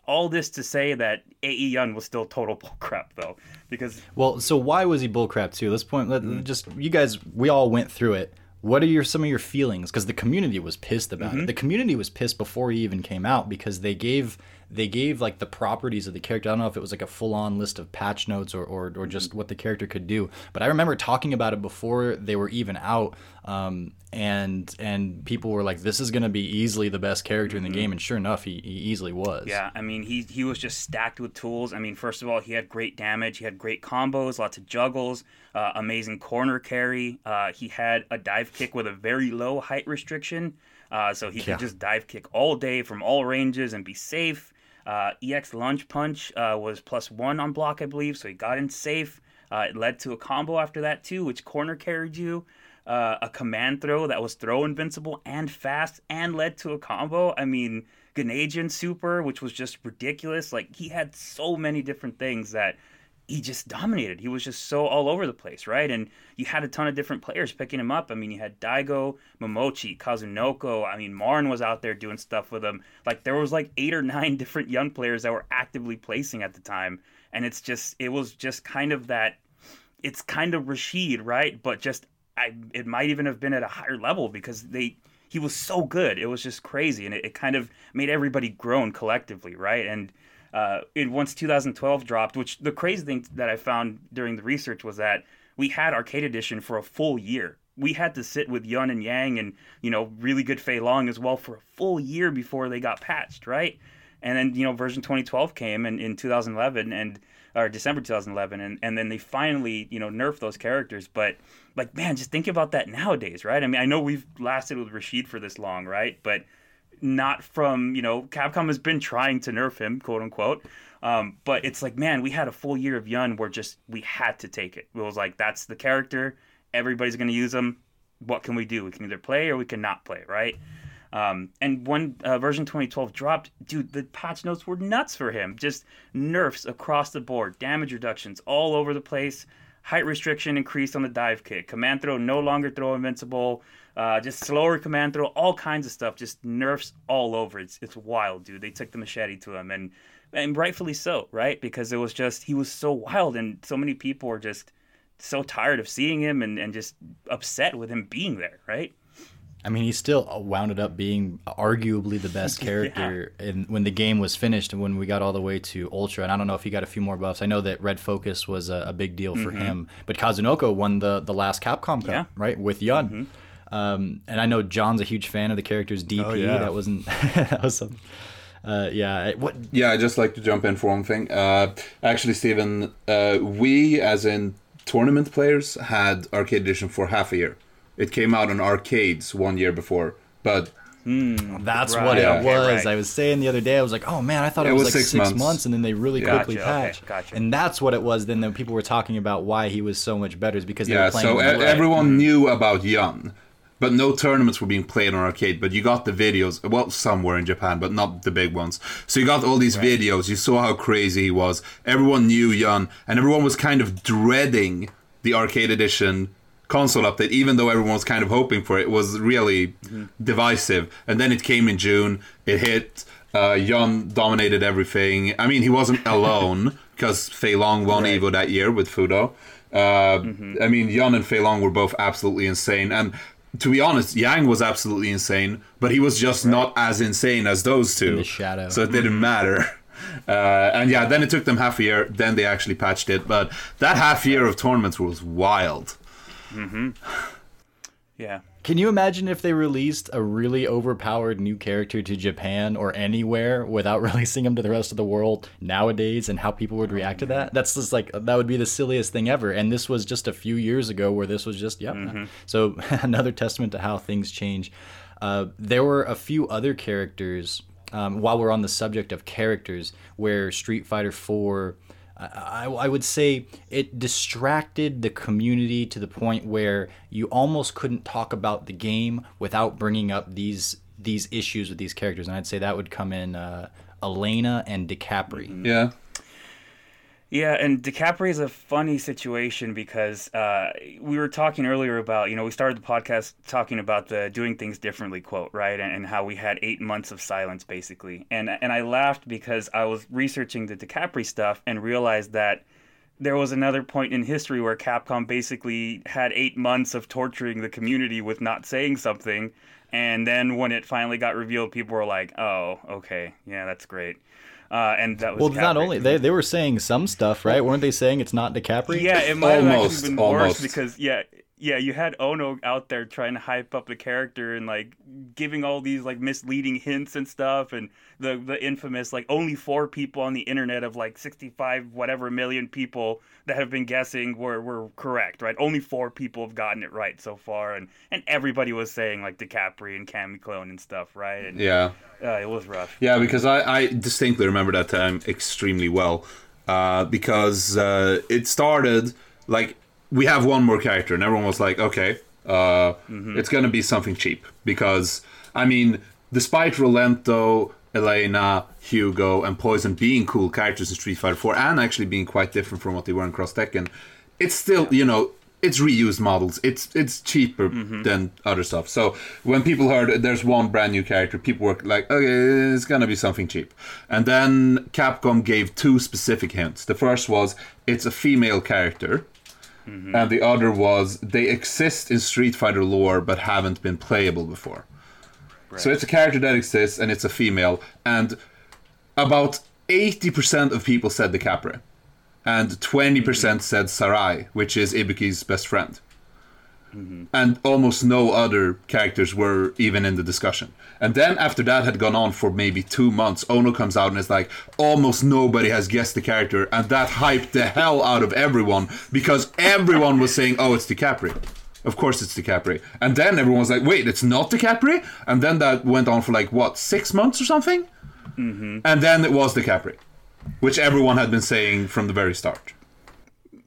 all this to say that AE Yun was still total *laughs* bullcrap though, because Well, so why was he bullcrap too? Let's point. Let, Mm-hmm. Just you guys, we all went through it. What are your some of your feelings? Because the community was pissed about Mm-hmm. it. The community was pissed before he even came out because they gave they gave like the properties of the character. I don't know if it was like a full on list of patch notes or, or, or Mm-hmm. just what the character could do. But I remember talking about it before they were even out, um, and and people were like, "This is going to be easily the best character in the game." And sure enough, he, he easily was. Mm-hmm. Yeah, I mean, he he was just stacked with tools. I mean, first of all, he had great damage. He had great combos, lots of juggles, uh, amazing corner carry. Uh, he had a dive kick with a very low height restriction. Uh, so he Yeah. could just dive kick all day from all ranges and be safe. Uh, EX Lunge Punch uh, was plus one on block, I believe, so he got in safe. Uh, it led to a combo after that, too, which corner carried you. Uh, a command throw that was throw invincible and fast and led to a combo. I mean, Genei Jin Super, which was just ridiculous. Like, he had so many different things that he just dominated. He was just so all over the place, right? And you had a ton of different players picking him up. I mean, you had Daigo, Momochi, Kazunoko. I mean, Marn was out there doing stuff with him. Like there was like eight or nine *laughs* different young players that were actively placing at the time. And it's just it was just kind of that it's kind of Rashid, right? But just I it might even have been at a higher level because they he was so good. It was just crazy, and it, it kind of made everybody groan collectively, right? And uh, it once 2012 dropped, which the crazy thing that I found during the research was that we had Arcade Edition for a full year. We had to sit with Yun and Yang and you know really good Fei Long as well for a full year before they got patched, right? And then you know version 2012 came in, in 2011 and or December 2011, and, and then they finally you know nerfed those characters. But like man, just think about that nowadays, right? I mean, I know we've lasted with Rashid for this long, right? But not from you know Capcom has been trying to nerf him, quote unquote. Um, but it's like man, we had a full year of Yun where just we had to take it. It was like that's the character, everybody's going to use him. What can we do? We can either play or we can not play, right? Um, and when uh, version 2012 dropped, dude, the patch notes were nuts for him. Just nerfs across the board, damage reductions all over the place. Height restriction increased on the dive kick. Command throw no longer throw invincible. Uh, just slower command throw, all kinds of stuff. Just nerfs all over. It's it's wild, dude. They took the machete to him, and and rightfully so, right? Because it was just he was so wild, and so many people were just so tired of seeing him and, and just upset with him being there, right? I mean, he still wound up being arguably the best *laughs* character in, when the game was finished and when we got all the way to Ultra. And I don't know if he got a few more buffs. I know that Red Focus was a, a big deal for him, but Kazunoko won the, the last Capcom Cup, Yeah. right, with Yun. Um, and I know John's a huge fan of the character's DP. Oh, yeah. That wasn't *laughs* that was some. Uh, yeah, what Yeah, I'd just like to jump in for one thing. Uh, actually, Stephen, uh, we, as in tournament players, had Arcade Edition for half a year. It came out on arcades one year before, but That's Right, what it okay, was. right. I was saying the other day, I was like, oh man, I thought it, It was, was like six six, months. months. and then they really Yeah. quickly Gotcha, okay, patched. gotcha. And that's what it was. Then that people were talking about why he was so much better is because they yeah, were playing. so e- Red. everyone knew about Yun, but no tournaments were being played on arcade. But you got the videos, well, some were in Japan, but not the big ones. So you got all these videos. You saw how crazy he was. Everyone knew Yun, and everyone was kind of dreading the arcade edition console update, even though everyone was kind of hoping for it. It was really divisive. And then it came in June. It hit. Uh, Yun dominated everything. I mean, he wasn't *laughs* alone because Fei Long won Right. Evo that year with Fudo. Uh, I mean, Yun and Fei Long were both absolutely insane. And to be honest, Yang was absolutely insane, but he was just not as insane as those two. the shadow. So it didn't matter. *laughs* Uh, and yeah, then it took them half a year. Then they actually patched it. But that half year of tournaments was wild. Yeah. Can you imagine if they released a really overpowered new character to Japan or anywhere without *laughs* releasing him to the rest of the world nowadays and how people would react to that? That's just like that would be the silliest thing ever. And this was just a few years ago where this was just yep. So *laughs* another testament to how things change. Uh, there were a few other characters um, while we're on the subject of characters where Street Fighter 4 I, I would say it distracted the community to the point where you almost couldn't talk about the game without bringing up these these issues with these characters, and I'd say that would come in uh, Elena and Decapre. Yeah. Yeah, and Decapre is a funny situation because uh, we were talking earlier about, you know, we started the podcast talking about the doing things differently quote, right? And, and how we had eight months of silence, basically. And, and I laughed because I was researching the Decapre stuff and realized that there was another point in history where Capcom basically had eight months of torturing the community with not saying something. And then when it finally got revealed, people were like, oh, okay, yeah, that's great. Uh, and that was Well, not only they they were saying some stuff, right? Weren't they saying it's not Decapre? Yeah, it might have actually been worse because yeah, yeah, you had Ono out there trying to hype up the character and like giving all these like misleading hints and stuff, and the the infamous like only four people on the internet of like sixty five whatever million people that have been guessing were were correct, right? Only four people have gotten it right so far, and and everybody was saying like Decapre and Cammy Clone and stuff, right? And Yeah. uh, it was rough. Yeah, because I, I distinctly remember that time extremely well. Uh, because uh, it started like we have one more character, and everyone was like, okay, uh, it's gonna be something cheap. Because I mean, despite Rolento, Elena, Hugo, and Poison being cool characters in Street Fighter 4, and actually being quite different from what they were in Cross Tekken, it's still you know it's reused models. It's it's cheaper than other stuff. So when people heard there's one brand new character, people were like, okay, it's gonna be something cheap. And then Capcom gave two specific hints. The first was it's a female character, Mm-hmm. and the other was they exist in Street Fighter lore but haven't been playable before. So it's a character that exists and it's a female, and about eighty percent of people said Decapre and 20% mm-hmm. said Sarai, which is Ibuki's best friend. And almost no other characters were even in the discussion. And then after that had gone on for maybe two months, Ono comes out and is like, almost nobody has guessed the character, and that hyped the hell out of everyone because everyone was saying, oh, it's Decapre. Of course it's Decapre. And then everyone was like, wait, it's not Decapre? And then that went on for like, what, six months or something? Mm-hmm. And then it was Decapre which everyone had been saying from the very start.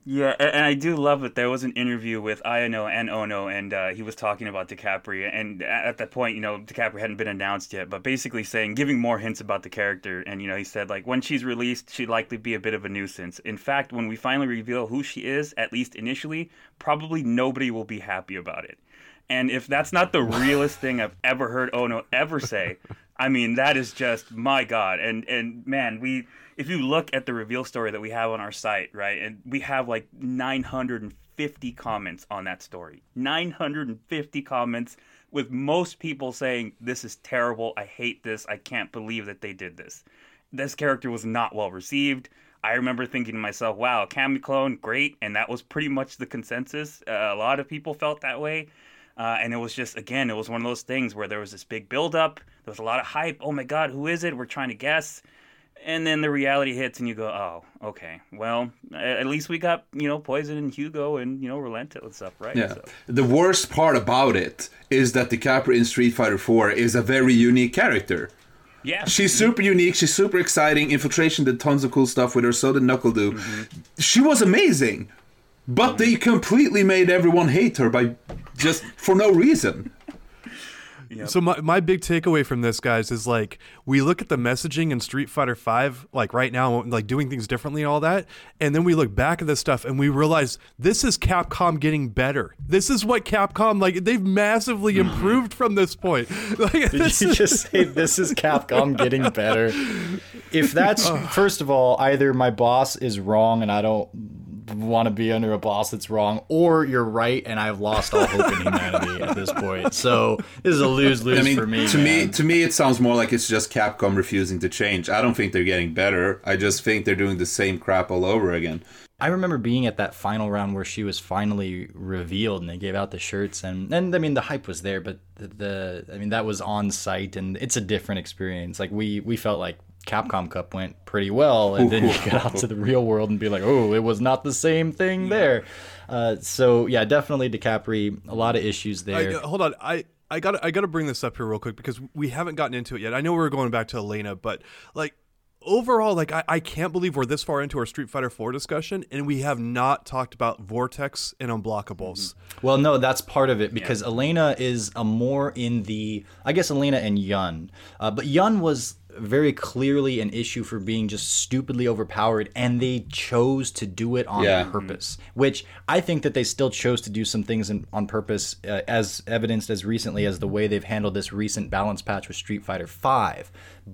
Yeah, and I do love that there was an interview with Ayano and Ono, and uh, he was talking about Decapre. And at that point, you know, Decapre hadn't been announced yet, but basically saying, giving more hints about the character. And, you know, he said, like, when she's released, she'd likely be a bit of a nuisance. In fact, when we finally reveal who she is, at least initially, probably nobody will be happy about it. And if that's not the realest thing I've ever heard Ono ever say, *laughs* I mean, that is just my God. And and man, we if you look at the reveal story that we have on our site, right, and we have like 950 comments on that story. 950 comments with most people saying, This is terrible. I hate this. I can't believe that they did this. This character was not well received. I remember thinking to myself, wow, Cammy Clone, great. And that was pretty much the consensus. Uh, a lot of people felt that way. Uh, and it was just, again, it was one of those things where there was this big buildup. There was a lot of hype. Oh my God, who is it? We're trying to guess. And then the reality hits, and you go, oh, okay. Well, at least we got, you know, Poison and Hugo and, you know, Rolento and stuff, right? Yeah. So- The worst part about it is that the Decapre in Street Fighter 4 is a very unique character. yeah. She's super unique. She's super exciting. Infiltration did tons of cool stuff with her. So did Knuckle Du. Mm-hmm. She was amazing, but mm-hmm. they completely made everyone hate her by just for no reason. So my, my big takeaway from this, guys, is like we look at the messaging in Street Fighter Five, like right now, like doing things differently and all that, and then we look back at this stuff and we realize this is Capcom getting better. This is what Capcom like they've massively mm-hmm. improved from this point. *laughs* Like, Did this you is- just say this is Capcom getting better? If that's *laughs* first of all, either my boss is wrong and I don't want to be under a boss that's wrong, or you're right and I've lost all hope in humanity at this point. So this is a lose lose I mean, for me. to me, to me, it sounds more like it's just Capcom refusing to change. I don't think they're getting better. I just think they're doing the same crap all over again. I remember being at that final round where she was finally revealed and they gave out the shirts and and I mean the hype was there but the, the I mean that was on site and it's a different experience like we we felt like Capcom Cup went pretty well and then you get out to the real world and be like oh it was not the same thing there. Uh, so yeah definitely Decapre a lot of issues there. uh, hold on, I I got I got to bring this up here real quick because we haven't gotten into it yet. I know we are going back to Elena, but like overall, like I, I can't believe we're this far into our Street Fighter 4 discussion and we have not talked about Vortex and Unblockables. Well, no, that's part of it because Elena is a more in the, I guess Elena and Yun, uh, but Yun was very clearly an issue for being just stupidly overpowered, and they chose to do it on Yeah. purpose. Which I think that they still chose to do some things in, on purpose, uh, as evidenced as recently as the way they've handled this recent balance patch with Street Fighter V.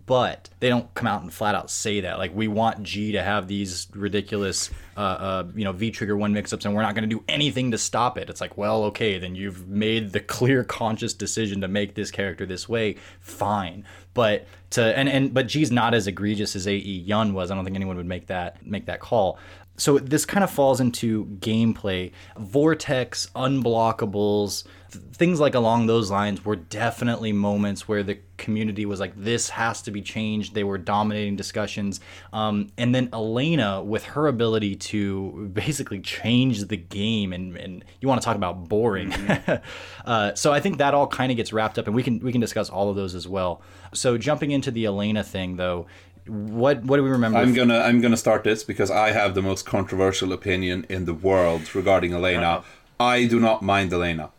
But they don't come out and flat out say that. Like we want G to have these ridiculous, uh, uh, you know, V trigger one mix-ups, and we're not going to do anything to stop it. It's like, well, okay, then you've made the clear, conscious decision to make this character this way. Fine, but to and and but G's not as egregious as AE Yun was. I don't think anyone would make that make that call. So this kind of falls into gameplay vortex unblockables things like along those lines were definitely moments where the community was like this has to be changed. They were dominating discussions. Um, and then elena with her ability to basically change the game and, and you want to talk about boring. *laughs* Uh, so i think that all kind of gets wrapped up and we can we can discuss all of those as well. So jumping into the elena thing though what what do we remember I'm gonna I'm gonna start this because I have the most controversial opinion in the world regarding Elena. I do not mind Elena.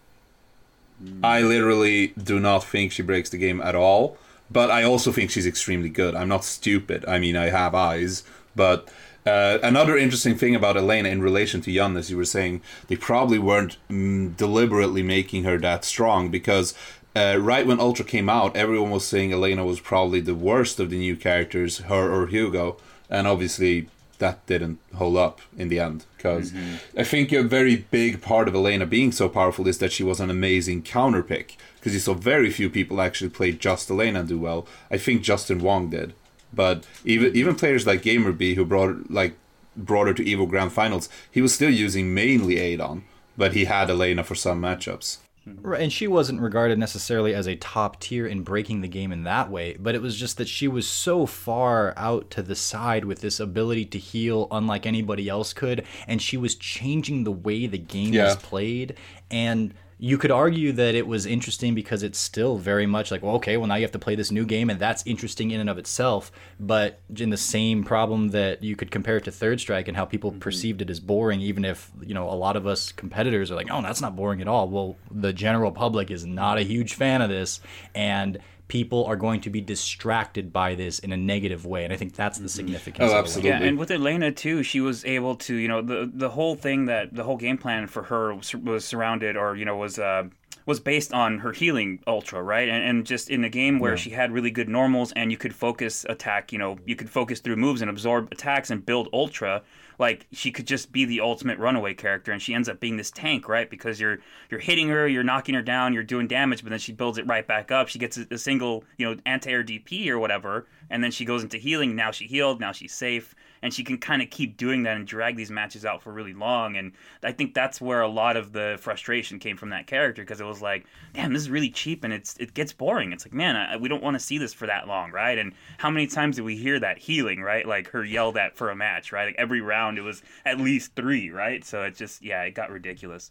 I literally do not think she breaks the game at all. But I also think she's extremely good. I'm not stupid. I mean, I have eyes. But uh, another interesting thing about Elena in relation to Yun, as you were saying, they probably weren't mm, deliberately making her that strong because uh, right when Ultra came out, everyone was saying Elena was probably the worst of the new characters, her or Hugo, and obviously that didn't hold up in the end. Because I think a very big part of Elena being so powerful is that she was an amazing counter pick. Because you saw very few people actually play just Elena and do well. I think Justin Wong did, but even even players like GamerBee who brought like brought her to Evo Grand Finals, he was still using mainly Adon, but he had Elena for some matchups. Mm-hmm. Right, and she wasn't regarded necessarily as a top tier in breaking the game in that way, but it was just that she was so far out to the side with this ability to heal unlike anybody else could, and she was changing the way the game Yeah. was played. And you could argue that it was interesting because it's still very much like, well, okay, well, now you have to play this new game, and that's interesting in and of itself. But in the same problem that you could compare it to Third Strike and how people mm-hmm. perceived it as boring, even if, you know, a lot of us competitors are like, oh, that's not boring at all. Well, the general public is not a huge fan of this, and people are going to be distracted by this in a negative way. And I think that's the significance Oh, of it. absolutely. Yeah, and with Elena too, she was able to, you know, the the whole thing that the whole game plan for her was, was surrounded, or you know, was uh, was based on her healing ultra, right? And, and just in a game where she had really good normals, and you could focus attack, you know, you could focus through moves and absorb attacks and build ultra. Like she could just be the ultimate runaway character, and she ends up being this tank, right? Because you're you're hitting her, you're knocking her down, you're doing damage, but then she builds it right back up. She gets a, a single, you know, anti-air DP or whatever, and then she goes into healing. Now she healed, now she's safe, and she can kind of keep doing that and drag these matches out for really long. And I think that's where a lot of the frustration came from that character because it was like, damn, this is really cheap and it's it gets boring. It's like, man, I, we don't want to see this for that long, right? And how many times did we hear that healing, right? Like her yelled at for a match, right? Like every round it was at least three, right? So it just yeah, it got ridiculous.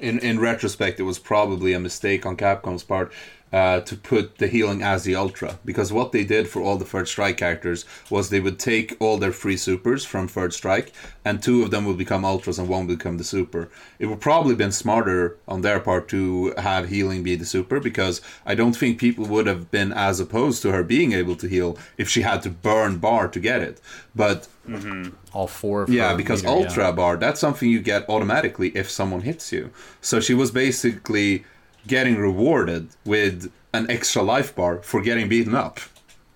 in in retrospect, it was probably a mistake on Capcom's part uh, to put the healing as the ultra because what they did for all the third strike characters was they would take all their free supers from third strike and two of them would become ultras and one would become the super. It would probably been smarter on their part to have healing be the super because I don't think people would have been as opposed to her being able to heal if she had to burn bar to get it. But all four. of yeah, because meter, yeah. Ultra Bar, that's something you get automatically if someone hits you. So she was basically getting rewarded with an extra life bar for getting beaten up.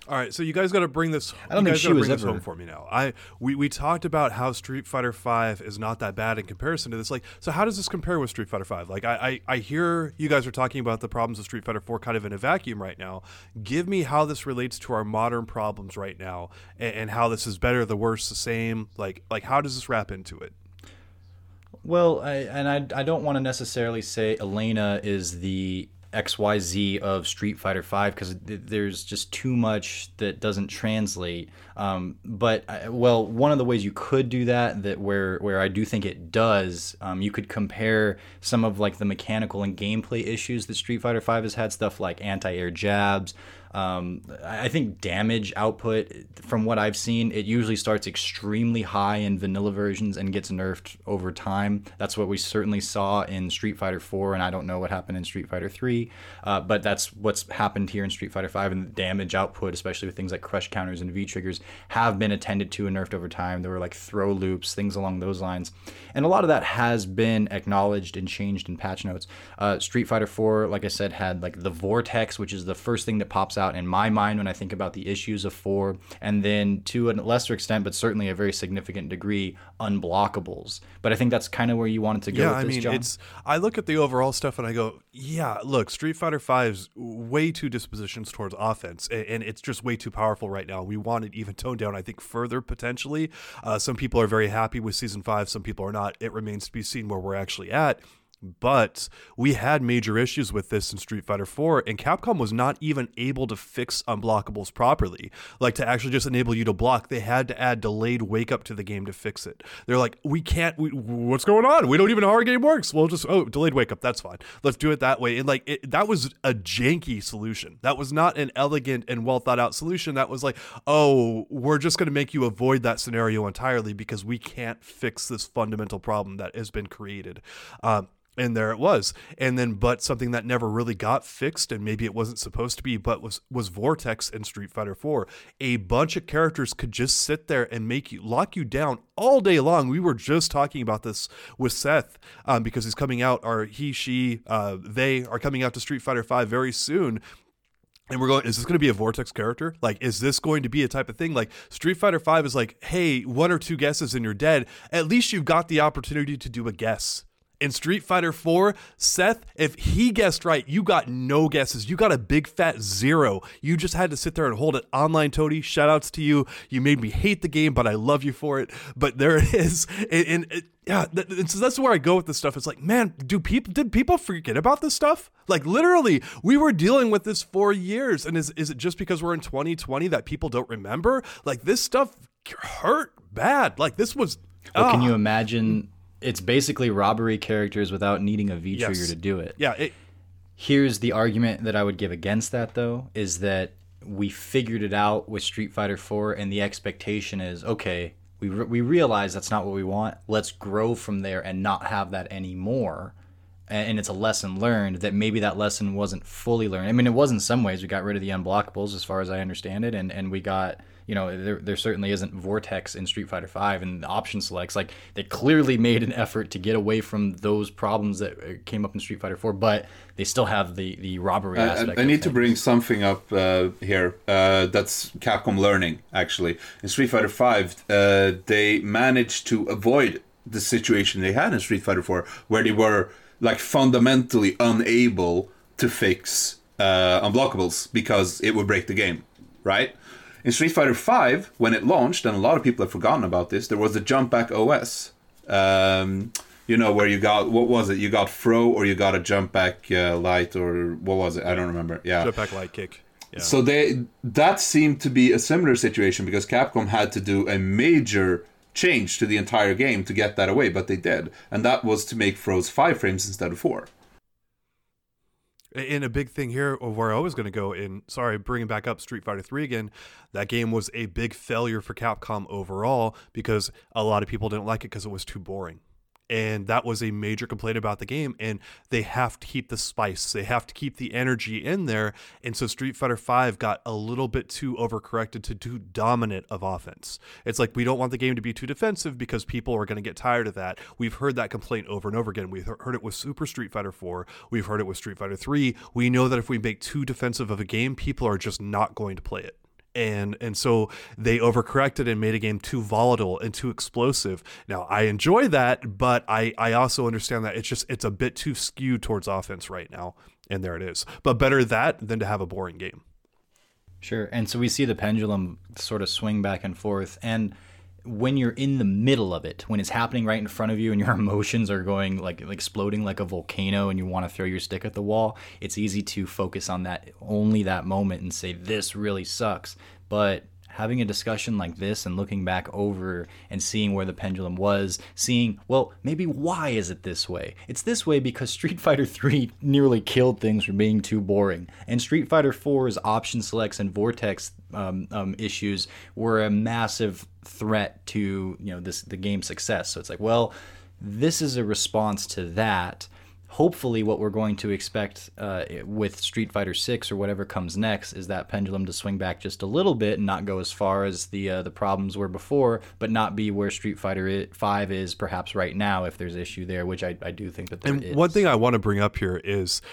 All right, so you guys got to bring this. I don't you think she was bring ever- home for me now. I we, we talked about how Street Fighter Five is not that bad in comparison to this. Like, so how does this compare with Street Fighter Five? Like, I, I I hear you guys are talking about the problems of Street Fighter Four kind of in a vacuum right now. Give me how this relates to our modern problems right now, and, and how this is better, the worse, the same. Like like how does this wrap into it? Well, I, and I, I don't want to necessarily say Elena is the XYZ of Street Fighter V because th- there's just too much that doesn't translate. Um, but I, well, one of the ways you could do that, that where where I do think it does, um, you could compare some of like the mechanical and gameplay issues that Street Fighter V has had, stuff like anti-air jabs. Um, I think damage output, from what I've seen, it usually starts extremely high in vanilla versions and gets nerfed over time. That's what we certainly saw in Street Fighter 4, and I don't know what happened in Street Fighter 3, uh, but that's what's happened here in Street Fighter 5. And the damage output, especially with things like crush counters and V triggers, have been attended to and nerfed over time. There were like throw loops, things along those lines, and a lot of that has been acknowledged and changed in patch notes. Uh, Street Fighter 4, like I said, had like the vortex, which is the first thing that pops out out in my mind when I think about the issues of four, and then to a lesser extent, but certainly a very significant degree, unblockables. But I think that's kind of where you wanted to go. Yeah, with I mean, John. it's. I look at the overall stuff and I go, yeah, look, Street Fighter V's way too dispositions towards offense, a- and it's just way too powerful right now. We want it even toned down. I think further potentially. Uh, some people are very happy with season five. Some people are not. It remains to be seen where we're actually at. But we had major issues with this in Street Fighter 4, and Capcom was not even able to fix unblockables properly. Like to actually just enable you to block, they had to add delayed wake up to the game to fix it. They're like, we can't, we, what's going on? We don't even know how our game works. We'll just, oh, delayed wake up, that's fine. Let's do it that way. And like, it, that was a janky solution. That was not an elegant and well thought out solution. That was like, oh, we're just going to make you avoid that scenario entirely because we can't fix this fundamental problem that has been created. Um, and there it was. And then but something that never really got fixed and maybe it wasn't supposed to be but was was vortex in street fighter 4 a bunch of characters could just sit there and make you lock you down all day long. We were just talking about this with seth um, because he's coming out or he she uh, they are coming out to street fighter 5 very soon. And we're going is this going to be a vortex character? Like is this going to be a type of thing? Like street fighter 5 is like hey one or two guesses and you're dead. At least you've got the opportunity to do a guess in Street Fighter 4, Seth, if he guessed right, you got no guesses. You got a big fat zero. You just had to sit there and hold it. Online Toady, shout outs to you. You made me hate the game, but I love you for it. But there *laughs* it is. And, and it, yeah, th- so that's where I go with this stuff. It's like, man, do people did people forget about this stuff? Like literally, we were dealing with this for years. And is is it just because we're in 2020 that people don't remember? Like this stuff hurt bad. Like this was well, can ah. you imagine? It's basically robbery characters without needing a V trigger Yes. to do it. Yeah, it, Here's the argument that I would give against that, though, is that we figured it out with Street Fighter 4, and the expectation is okay, we, re- we realize that's not what we want. Let's grow from there and not have that anymore. And, and it's a lesson learned that maybe that lesson wasn't fully learned. I mean, it was in some ways. We got rid of the unblockables, as far as I understand it, and, and we got. You know, there, there certainly isn't Vortex in Street Fighter 5 and the option selects. Like, they clearly made an effort to get away from those problems that uh, came up in Street Fighter 4, but they still have the, the robbery I- aspect. I, need to bring something up uh, here. Uh, that's Capcom learning, actually. In Street Fighter 5 uh, they managed to avoid the situation they had in Street Fighter 4, where they were like fundamentally unable to fix uh, unblockables because it would break the game, right? In Street Fighter V, when it launched, and a lot of people have forgotten about this, there was the jump back OS. Um, you know where you got what was it? You got throw or you got a jump back uh, light or what was it? I don't remember. Yeah. jetpack light kick. Yeah. So they that seemed to be a similar situation because Capcom had to do a major change to the entire game to get that away, but they did, and that was to make throws five frames instead of four. And a big thing here of where I was going to go in, sorry, bringing back up Street Fighter 3 again, that game was a big failure for Capcom overall because a lot of people didn't like it because it was too boring. And that was a major complaint about the game. And they have to keep the spice, they have to keep the energy in there. And so Street Fighter 5 got a little bit too overcorrected to too dominant of offense. It's like we don't want the game to be too defensive because people are going to get tired of that. We've heard that complaint over and over again. We've heard it with Super Street Fighter 4. We've heard it with Street Fighter 3. We know that if we make too defensive of a game, people are just not going to play it and and so they overcorrected and made a game too volatile and too explosive. Now I enjoy that, but I I also understand that it's just it's a bit too skewed towards offense right now, and there it is. But better that than to have a boring game. Sure. And so we see the pendulum sort of swing back and forth. And when you're in the middle of it, when it's happening right in front of you and your *laughs* emotions are going like exploding like a volcano and you want to throw your stick at the wall, it's easy to focus on that only that moment and say, this really sucks. But having a discussion like this and looking back over and seeing where the pendulum was, seeing, well, maybe why is it this way? It's this way because Street Fighter *laughs* 3 nearly killed things from being too boring. And Street Fighter 4's option selects and vortex um, um, issues were a massive threat to, you know, this the game's success. So it's like, well, this is a response to that. Hopefully what we're going to expect uh, with Street Fighter 6 or whatever comes next is that pendulum to swing back just a little bit and not go as far as the uh, the problems were before, but not be where Street Fighter 5 is perhaps right now if there's issue there, which I, I do think that there and is. one thing I want to bring up here is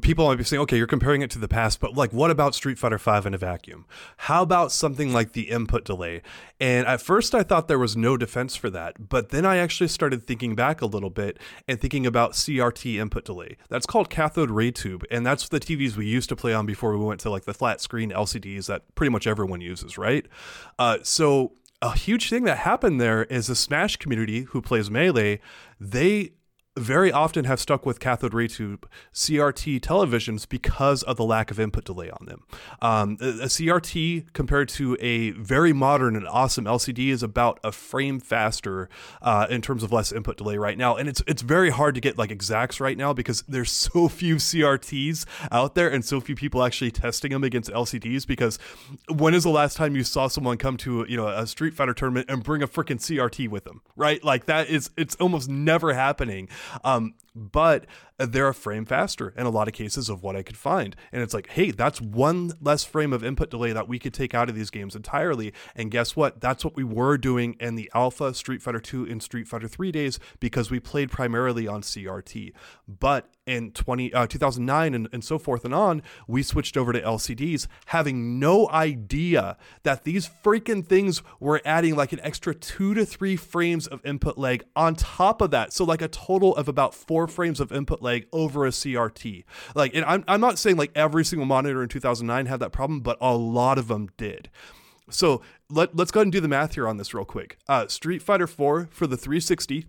people might be saying, okay, you're comparing it to the past, but like, what about Street Fighter 5 in a vacuum? How about something like the input delay? And at first, I thought there was no defense for that, but then I actually started thinking back a little bit and thinking about CRT input delay. That's called cathode ray tube, and that's the TVs we used to play on before we went to like the flat screen LCDs that pretty much everyone uses, right? Uh, so a huge thing that happened there is the Smash community who plays Melee, they very often have stuck with cathode ray tube CRT televisions because of the lack of input delay on them. Um, a, CRT compared to a very modern and awesome LCD is about a frame faster uh, in terms of less input delay right now, and it's it's very hard to get like exacts right now because there's *laughs* so few CRTs out there and so few people actually testing them against LCDs. Because when is the last time you saw someone come to you know a Street Fighter tournament and bring a freaking CRT with them? Right, like that is it's almost never happening. Um, but they're a frame faster in a lot of cases of what I could find. And it's like, hey, that's one less frame of input delay that we could take out of these games entirely. And guess what? That's what we were doing in the alpha Street Fighter 2 and Street Fighter 3 days because we played primarily on CRT. But in 20, uh, 2009 and, and so forth and on, we switched over to LCDs, having no idea that these freaking things were adding like an extra two to three frames of input lag on top of that. So, like a total of about four frames of input lag over a CRT. Like, and I'm, I'm not saying like every single monitor in 2009 had that problem, but a lot of them did. So let, let's go ahead and do the math here on this real quick. Uh, Street Fighter 4 for the 360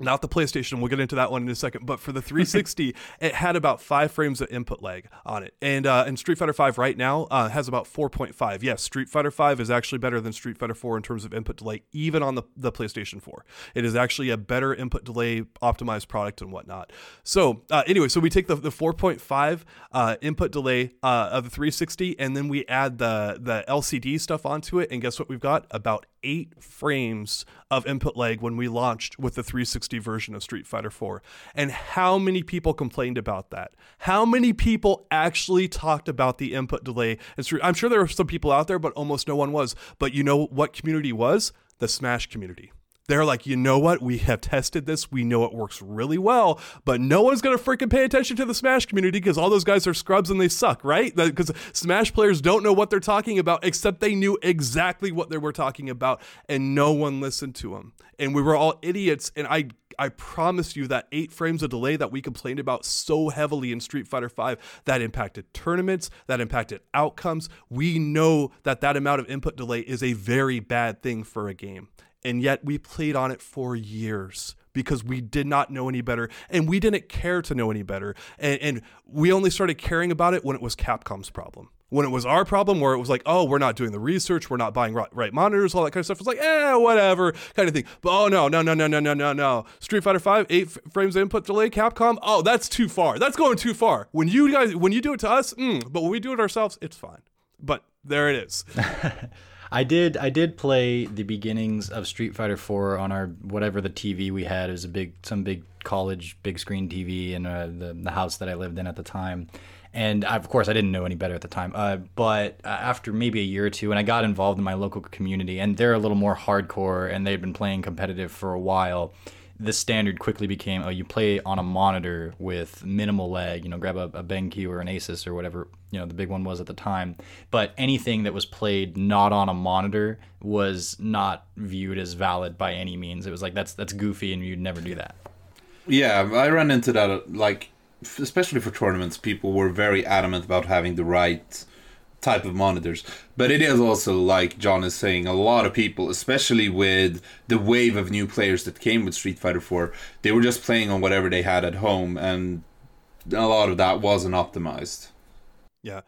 not the PlayStation. We'll get into that one in a second. But for the 360, *laughs* it had about five frames of input lag on it, and uh, and Street Fighter 5 right now uh, has about 4.5. Yes, Street Fighter 5 is actually better than Street Fighter 4 in terms of input delay, even on the the PlayStation 4. It is actually a better input delay optimized product and whatnot. So uh, anyway, so we take the the 4.5 uh, input delay uh, of the 360, and then we add the the LCD stuff onto it, and guess what? We've got about eight frames of input lag when we launched with the 360 version of Street Fighter 4. And how many people complained about that? How many people actually talked about the input delay? I'm sure there were some people out there, but almost no one was. But you know what community was? The Smash community. They're like, you know what? We have tested this. We know it works really well, but no one's going to freaking pay attention to the Smash community because all those guys are scrubs and they suck, right? Because Smash players don't know what they're talking about, except they knew exactly what they were talking about, and no one listened to them. And we were all idiots. And I I promise you that eight frames of delay that we complained about so heavily in Street Fighter V that impacted tournaments, that impacted outcomes. We know that that amount of input delay is a very bad thing for a game and yet we played on it for years because we did not know any better and we didn't care to know any better. And, and, we only started caring about it when it was Capcom's problem. When it was our problem, where it was like, oh, we're not doing the research, we're not buying right monitors, all that kind of stuff. It's like, eh, whatever, kind of thing. But oh no, no, no, no, no, no, no, no. Street Fighter Five, eight frames input delay, Capcom. Oh, that's too far. That's going too far. When you guys, when you do it to us, mm, but when we do it ourselves, it's fine. But there it is. *laughs* I did I did play the beginnings of Street Fighter 4 on our whatever the TV we had. It was a big some big college big screen TV in uh, the the house that I lived in at the time. And I, of course, I didn't know any better at the time. Uh, but uh, after maybe a year or two, and I got involved in my local community, and they're a little more hardcore, and they've been playing competitive for a while the standard quickly became oh you play on a monitor with minimal lag you know grab a, a BenQ or an Asus or whatever you know the big one was at the time. But anything that was played not on a monitor was not viewed as valid by any means. It was like that's that's goofy and you'd never do that. Yeah i ran into that uh, like especially for tournaments people were very adamant about having the right type of monitors. But it is also, like John is saying, a lot of people, especially with the wave of new players that came with Street Fighter 4, they were just playing on whatever they had at home, and a lot of that wasn't optimized. Yeah.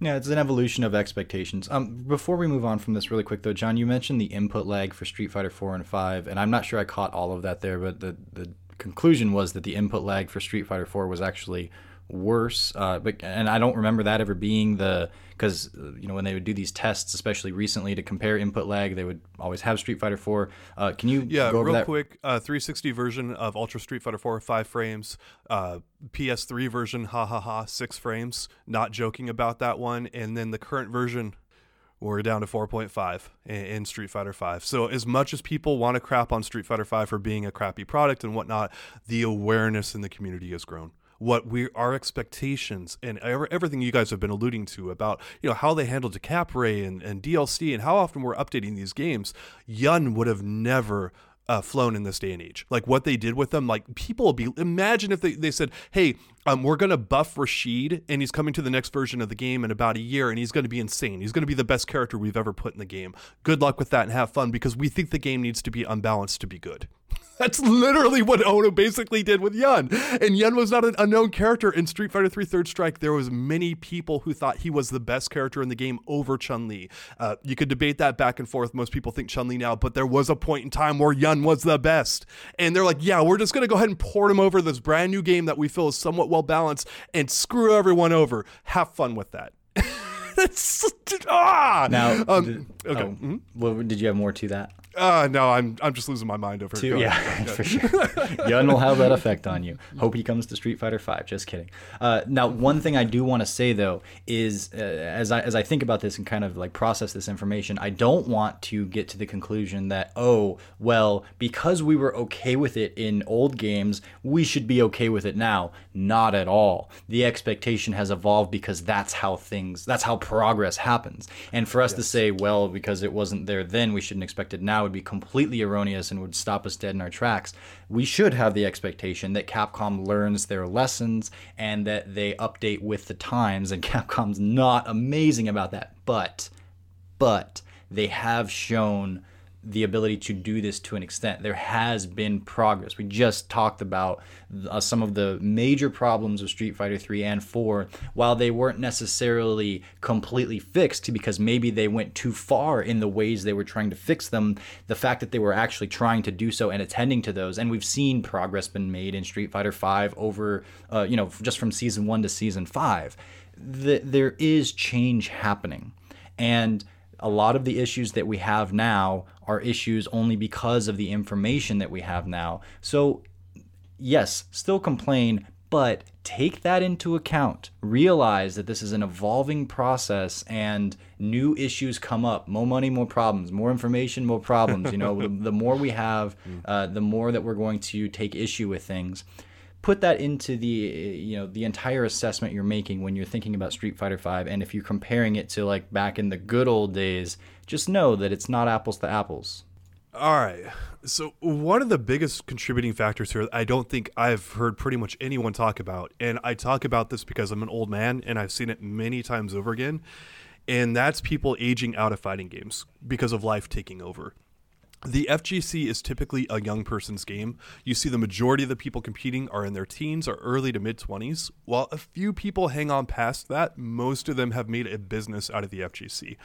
Yeah, it's an evolution of expectations. Um, before we move on from this, really quick though, John, you mentioned the input lag for Street Fighter Four and Five, and I'm not sure I caught all of that there, but the the conclusion was that the input lag for Street Fighter Four was actually worse. Uh, but and I don't remember that ever being the because you know when they would do these tests, especially recently to compare input lag, they would always have Street Fighter 4. Uh, can you Yeah, go over real that? quick, uh, 360 version of Ultra Street Fighter 4, five frames. Uh, PS3 version, ha ha ha, six frames. Not joking about that one. And then the current version, we're down to 4.5 in, in Street Fighter 5. So as much as people want to crap on Street Fighter 5 for being a crappy product and whatnot, the awareness in the community has grown. What we our expectations and everything you guys have been alluding to about you know how they handled Decapre and, and DLC and how often we're updating these games, Yun would have never uh, flown in this day and age. Like what they did with them, like people will be. Imagine if they, they said, "Hey, um, we're gonna buff Rashid, and he's coming to the next version of the game in about a year, and he's gonna be insane. He's gonna be the best character we've ever put in the game. Good luck with that, and have fun because we think the game needs to be unbalanced to be good." That's literally what Ono basically did with Yun. And Yun was not an unknown character in Street Fighter 3 Third Strike. There was many people who thought he was the best character in the game over Chun-Li. Uh, you could debate that back and forth. Most people think Chun-Li now, but there was a point in time where Yun was the best. And they're like, yeah, we're just going to go ahead and port him over this brand new game that we feel is somewhat well balanced and screw everyone over. Have fun with that. *laughs* That's ah Now, um, did, okay. oh, Mhm. well, did you have more to that? Uh, no, I'm I'm just losing my mind over Two, yeah, ahead. *laughs* for sure. *laughs* Yun will have that *laughs* effect on you. Hope he comes to Street Fighter Five. Just kidding. Uh, now, one thing I do want to say though is, uh, as I as I think about this and kind of like process this information, I don't want to get to the conclusion that oh well, because we were okay with it in old games, we should be okay with it now. Not at all. The expectation has evolved because that's how things, that's how progress happens. And for us to say, well, because it wasn't there then, we shouldn't expect it now would be completely erroneous and would stop us dead in our tracks. We should have the expectation that Capcom learns their lessons and that they update with the times. And *laughs* Capcom's not amazing about that. But, but they have shown the ability to do this to an extent. There has been progress. We just talked about uh, some of the major problems of Street Fighter 3 and 4 while they weren't necessarily completely fixed because maybe they went too far in the ways they were trying to fix them. The fact that they were actually trying to do so and attending to those and we've seen progress been made in Street Fighter 5 over uh, you know just from season 1 to season 5. The, there is change happening. And a lot of the issues that we have now are issues only because of the information that we have now. So, yes, still complain, but take that into account. Realize that this is an evolving process and new issues come up. More money, more problems. More information, more problems. You know, the, *laughs* the more we have, uh, the more that we're going to take issue with things put that into the you know the entire assessment you're making when you're thinking about Street Fighter 5 and if you're comparing it to like back in the good old days just know that it's not apples to apples All right. So one of the biggest contributing factors here, I don't think I've heard pretty much anyone talk about, and I talk about this because I'm an old man and I've seen it many times over again, and that's people aging out of fighting games because of life taking over. The FGC is typically a young person's game. You see, the majority of the people competing are in their teens or early to mid 20s. While a few people hang on past that, most of them have made a business out of the FGC.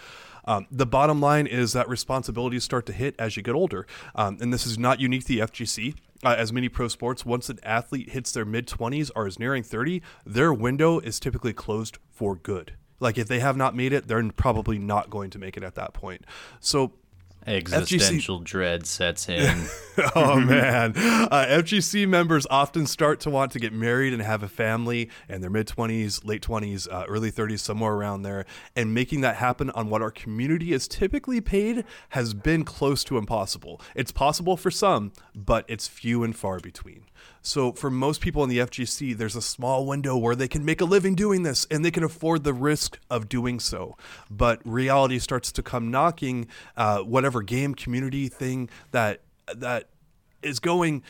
Um, the bottom line is that responsibilities start to hit as you get older. Um, and this is not unique to the FGC. Uh, as many pro sports, once an athlete hits their mid 20s or is nearing 30, their window is typically closed for good. Like if they have not made it, they're probably not going to make it at that point. So existential dread sets in. *laughs* Oh *laughs* man. Uh, fgc members often start to want to get married and have a family in their mid-20s late 20s uh, early 30s somewhere around there. And making that happen on what our community is typically paid has been close to impossible. It's possible for some but it's few and far between so for most people in the FGC, there's a small window where they can make a living doing this and they can afford the risk of doing so. But reality starts to come knocking. Uh, whatever game community thing that that is going.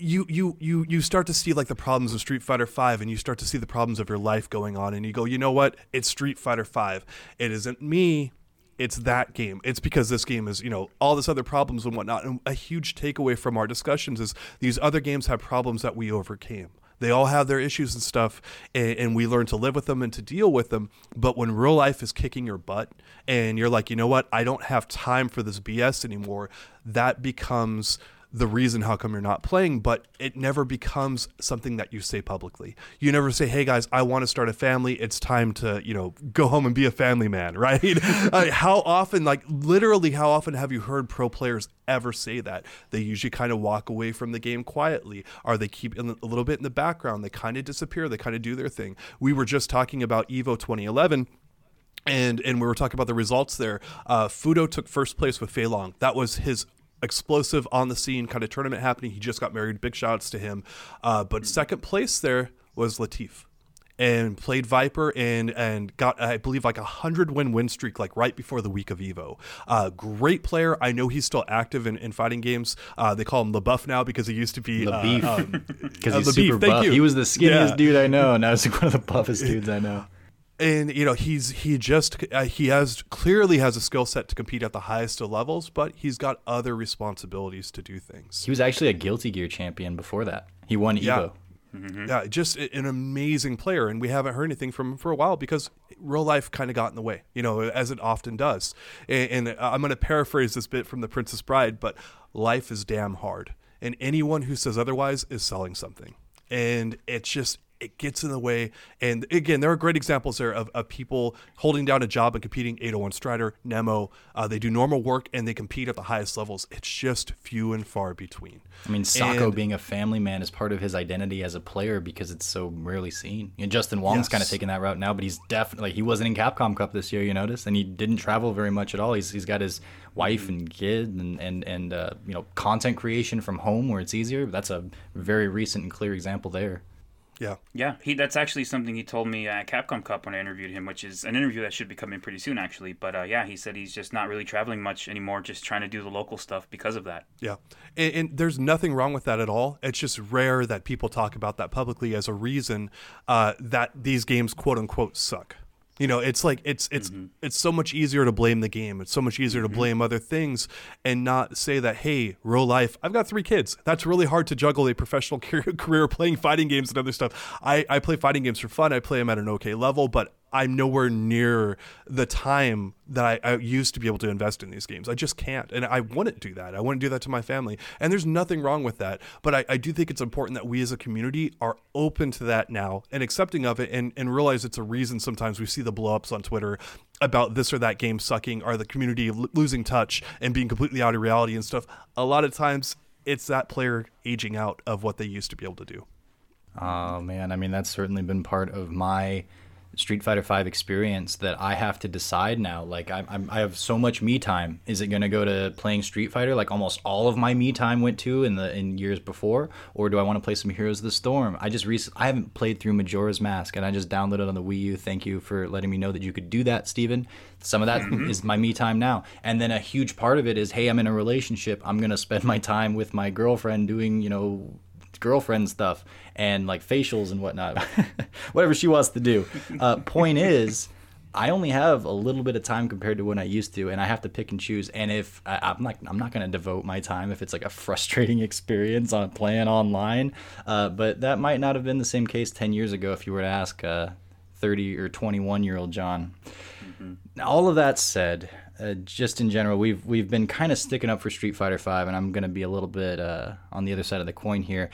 You, you you you start to see like the problems of Street Fighter Five, and you start to see the problems of your life going on, and you go, you know what? It's Street Fighter Five. It isn't me it's that game. It's because this game is, you know, all this other problems and whatnot. And a huge takeaway from our discussions is these other games have problems that we overcame. They all have their issues and stuff, and, and, we learn to live with them and to deal with them. But when real life is kicking your butt, and you're like, you know what, I don't have time for this BS anymore, that becomes the reason how come you're not playing, but it never becomes something that you say publicly. You never say, "Hey guys, I want to start a family. It's time to, you know, go home and be a family man," *laughs* right? uh, how often, like literally, how often have you heard pro players ever say that? They usually kind of walk away from the game quietly, or they keep a little bit in the background. They kind of disappear. They kind of do their thing. We were just talking about Evo 2011 and and we were talking about the results there. Uh, Fudo took first place with Fei Long. That was his explosive on the scene kind of tournament happening. He just got married. Big shouts to him. Uh, but second place there was Latif. And played Viper and and got I believe like a hundred win win streak like right before the week of Evo. Uh, great player. I know he's still active in, in fighting games. Uh, they call him the Buff now because he used to be The uh, beef. um, *laughs* because uh, he's the super beef. Thank buff. you. He was the skinniest Yeah. dude I know, and *laughs* now he's like one of the buffest dudes I know. And you know he's he just uh, he has clearly has a skill set to compete at the highest of levels but he's got other responsibilities to do things He was actually a Guilty Gear champion before that. He won Yeah. Evo. yeah just an amazing player and we haven't heard anything from him for a while because real life kind of got in the way you know as it often does and, and i'm going to paraphrase this bit from the princess bride but life is damn hard and anyone who says otherwise is selling something and it's just it gets in the way and again there are great examples there of, of people holding down a job and competing 801 strider nemo uh, they do normal work and they compete at the highest levels it's just few and far between I mean, Sako And- being a family man is part of his identity as a player because it's so rarely seen. And Justin Wong's Yes. kind of taking that route now, but he's definitely he wasn't in Capcom Cup this year. You notice, and he didn't travel very much at all. He's he's got his wife and kid and and and uh, you know content creation from home where it's easier. That's a very recent and clear example there. Yeah Yeah, he that's actually something he told me at Capcom Cup when I interviewed him, which is an interview that should be coming pretty soon, actually. But uh, yeah, he said he's just not really traveling much anymore, just trying to do the local stuff because of that. Yeah. And, and there's nothing wrong with that at all. It's just rare that people talk about that publicly as a reason uh, that these games, quote unquote, suck. You know, it's like it's it's mm-hmm. it's so much easier to blame the game. It's so much easier to mm-hmm. blame other things and not say that, hey, real life, I've got three kids. That's really hard to juggle a professional *laughs* career, career playing fighting games and other stuff. I, I play fighting games for fun. I play them at an okay level, but I'm nowhere near the time that I, I used to be able to invest in these games. I just can't. And I wouldn't do that. I wouldn't do that to my family. And there's nothing wrong with that. But I, I do think it's important that we as a community are open to that now and accepting of it and, and realize it's a reason sometimes we see the blow ups on Twitter about this or that game sucking or the community l- losing touch and being completely out of reality and stuff. A lot of times it's that player aging out of what they used to be able to do. Oh man, I mean that's certainly been part of my Street Fighter Five experience that I have to decide now. Like I, I'm, I have so much me time. Is it going to go to playing Street Fighter, like almost all of my me time went to in the in years before, or do I want to play some Heroes of the Storm? I just recently I haven't played through Majora's Mask, and I just downloaded on the Wii U. Thank you for letting me know that you could do that, Steven. Some of that mm-hmm. is my me time now, and then a huge part of it is, hey, I'm in a relationship. I'm gonna spend *laughs* my time with my girlfriend doing, you know, girlfriend stuff and like facials and whatnot, *laughs* whatever she wants to do. Uh, point is, I only have a little bit of time compared to when I used to, and I have to pick and choose. And if I, I'm like, I'm not going to devote my time if it's like a frustrating *laughs* experience on playing online. Uh, but that might not have been the same case 10 years ago if you were to ask uh, 30 or 21 year old John. Now, all of that said, uh, just in general, we've we've been kind of sticking up for Street Fighter Five, and I'm going to be a little bit uh, on the other side of the coin here.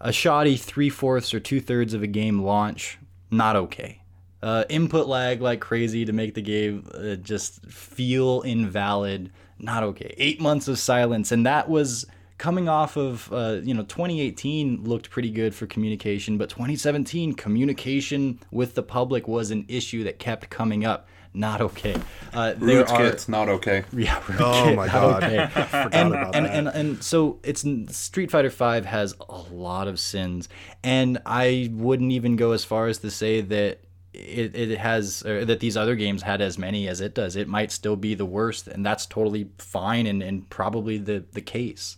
A shoddy three fourths or two thirds of a game launch, not okay. Uh, input lag like crazy to make the game uh, just feel invalid, not okay. Eight months of silence, and that was coming off of uh, you know 2018 looked pretty good for communication, but 2017 communication with the public was an issue that kept coming up. Not okay. Uh, there Root are kit's not okay. *laughs* yeah, Root Oh Kit, my not God. okay. *laughs* Forgot and, about and, that. and and so it's Street Fighter Five has a lot of sins, and I wouldn't even go as far as to say that it, it has or that these other games had as many as it does. It might still be the worst, and that's totally fine and, and probably the the case.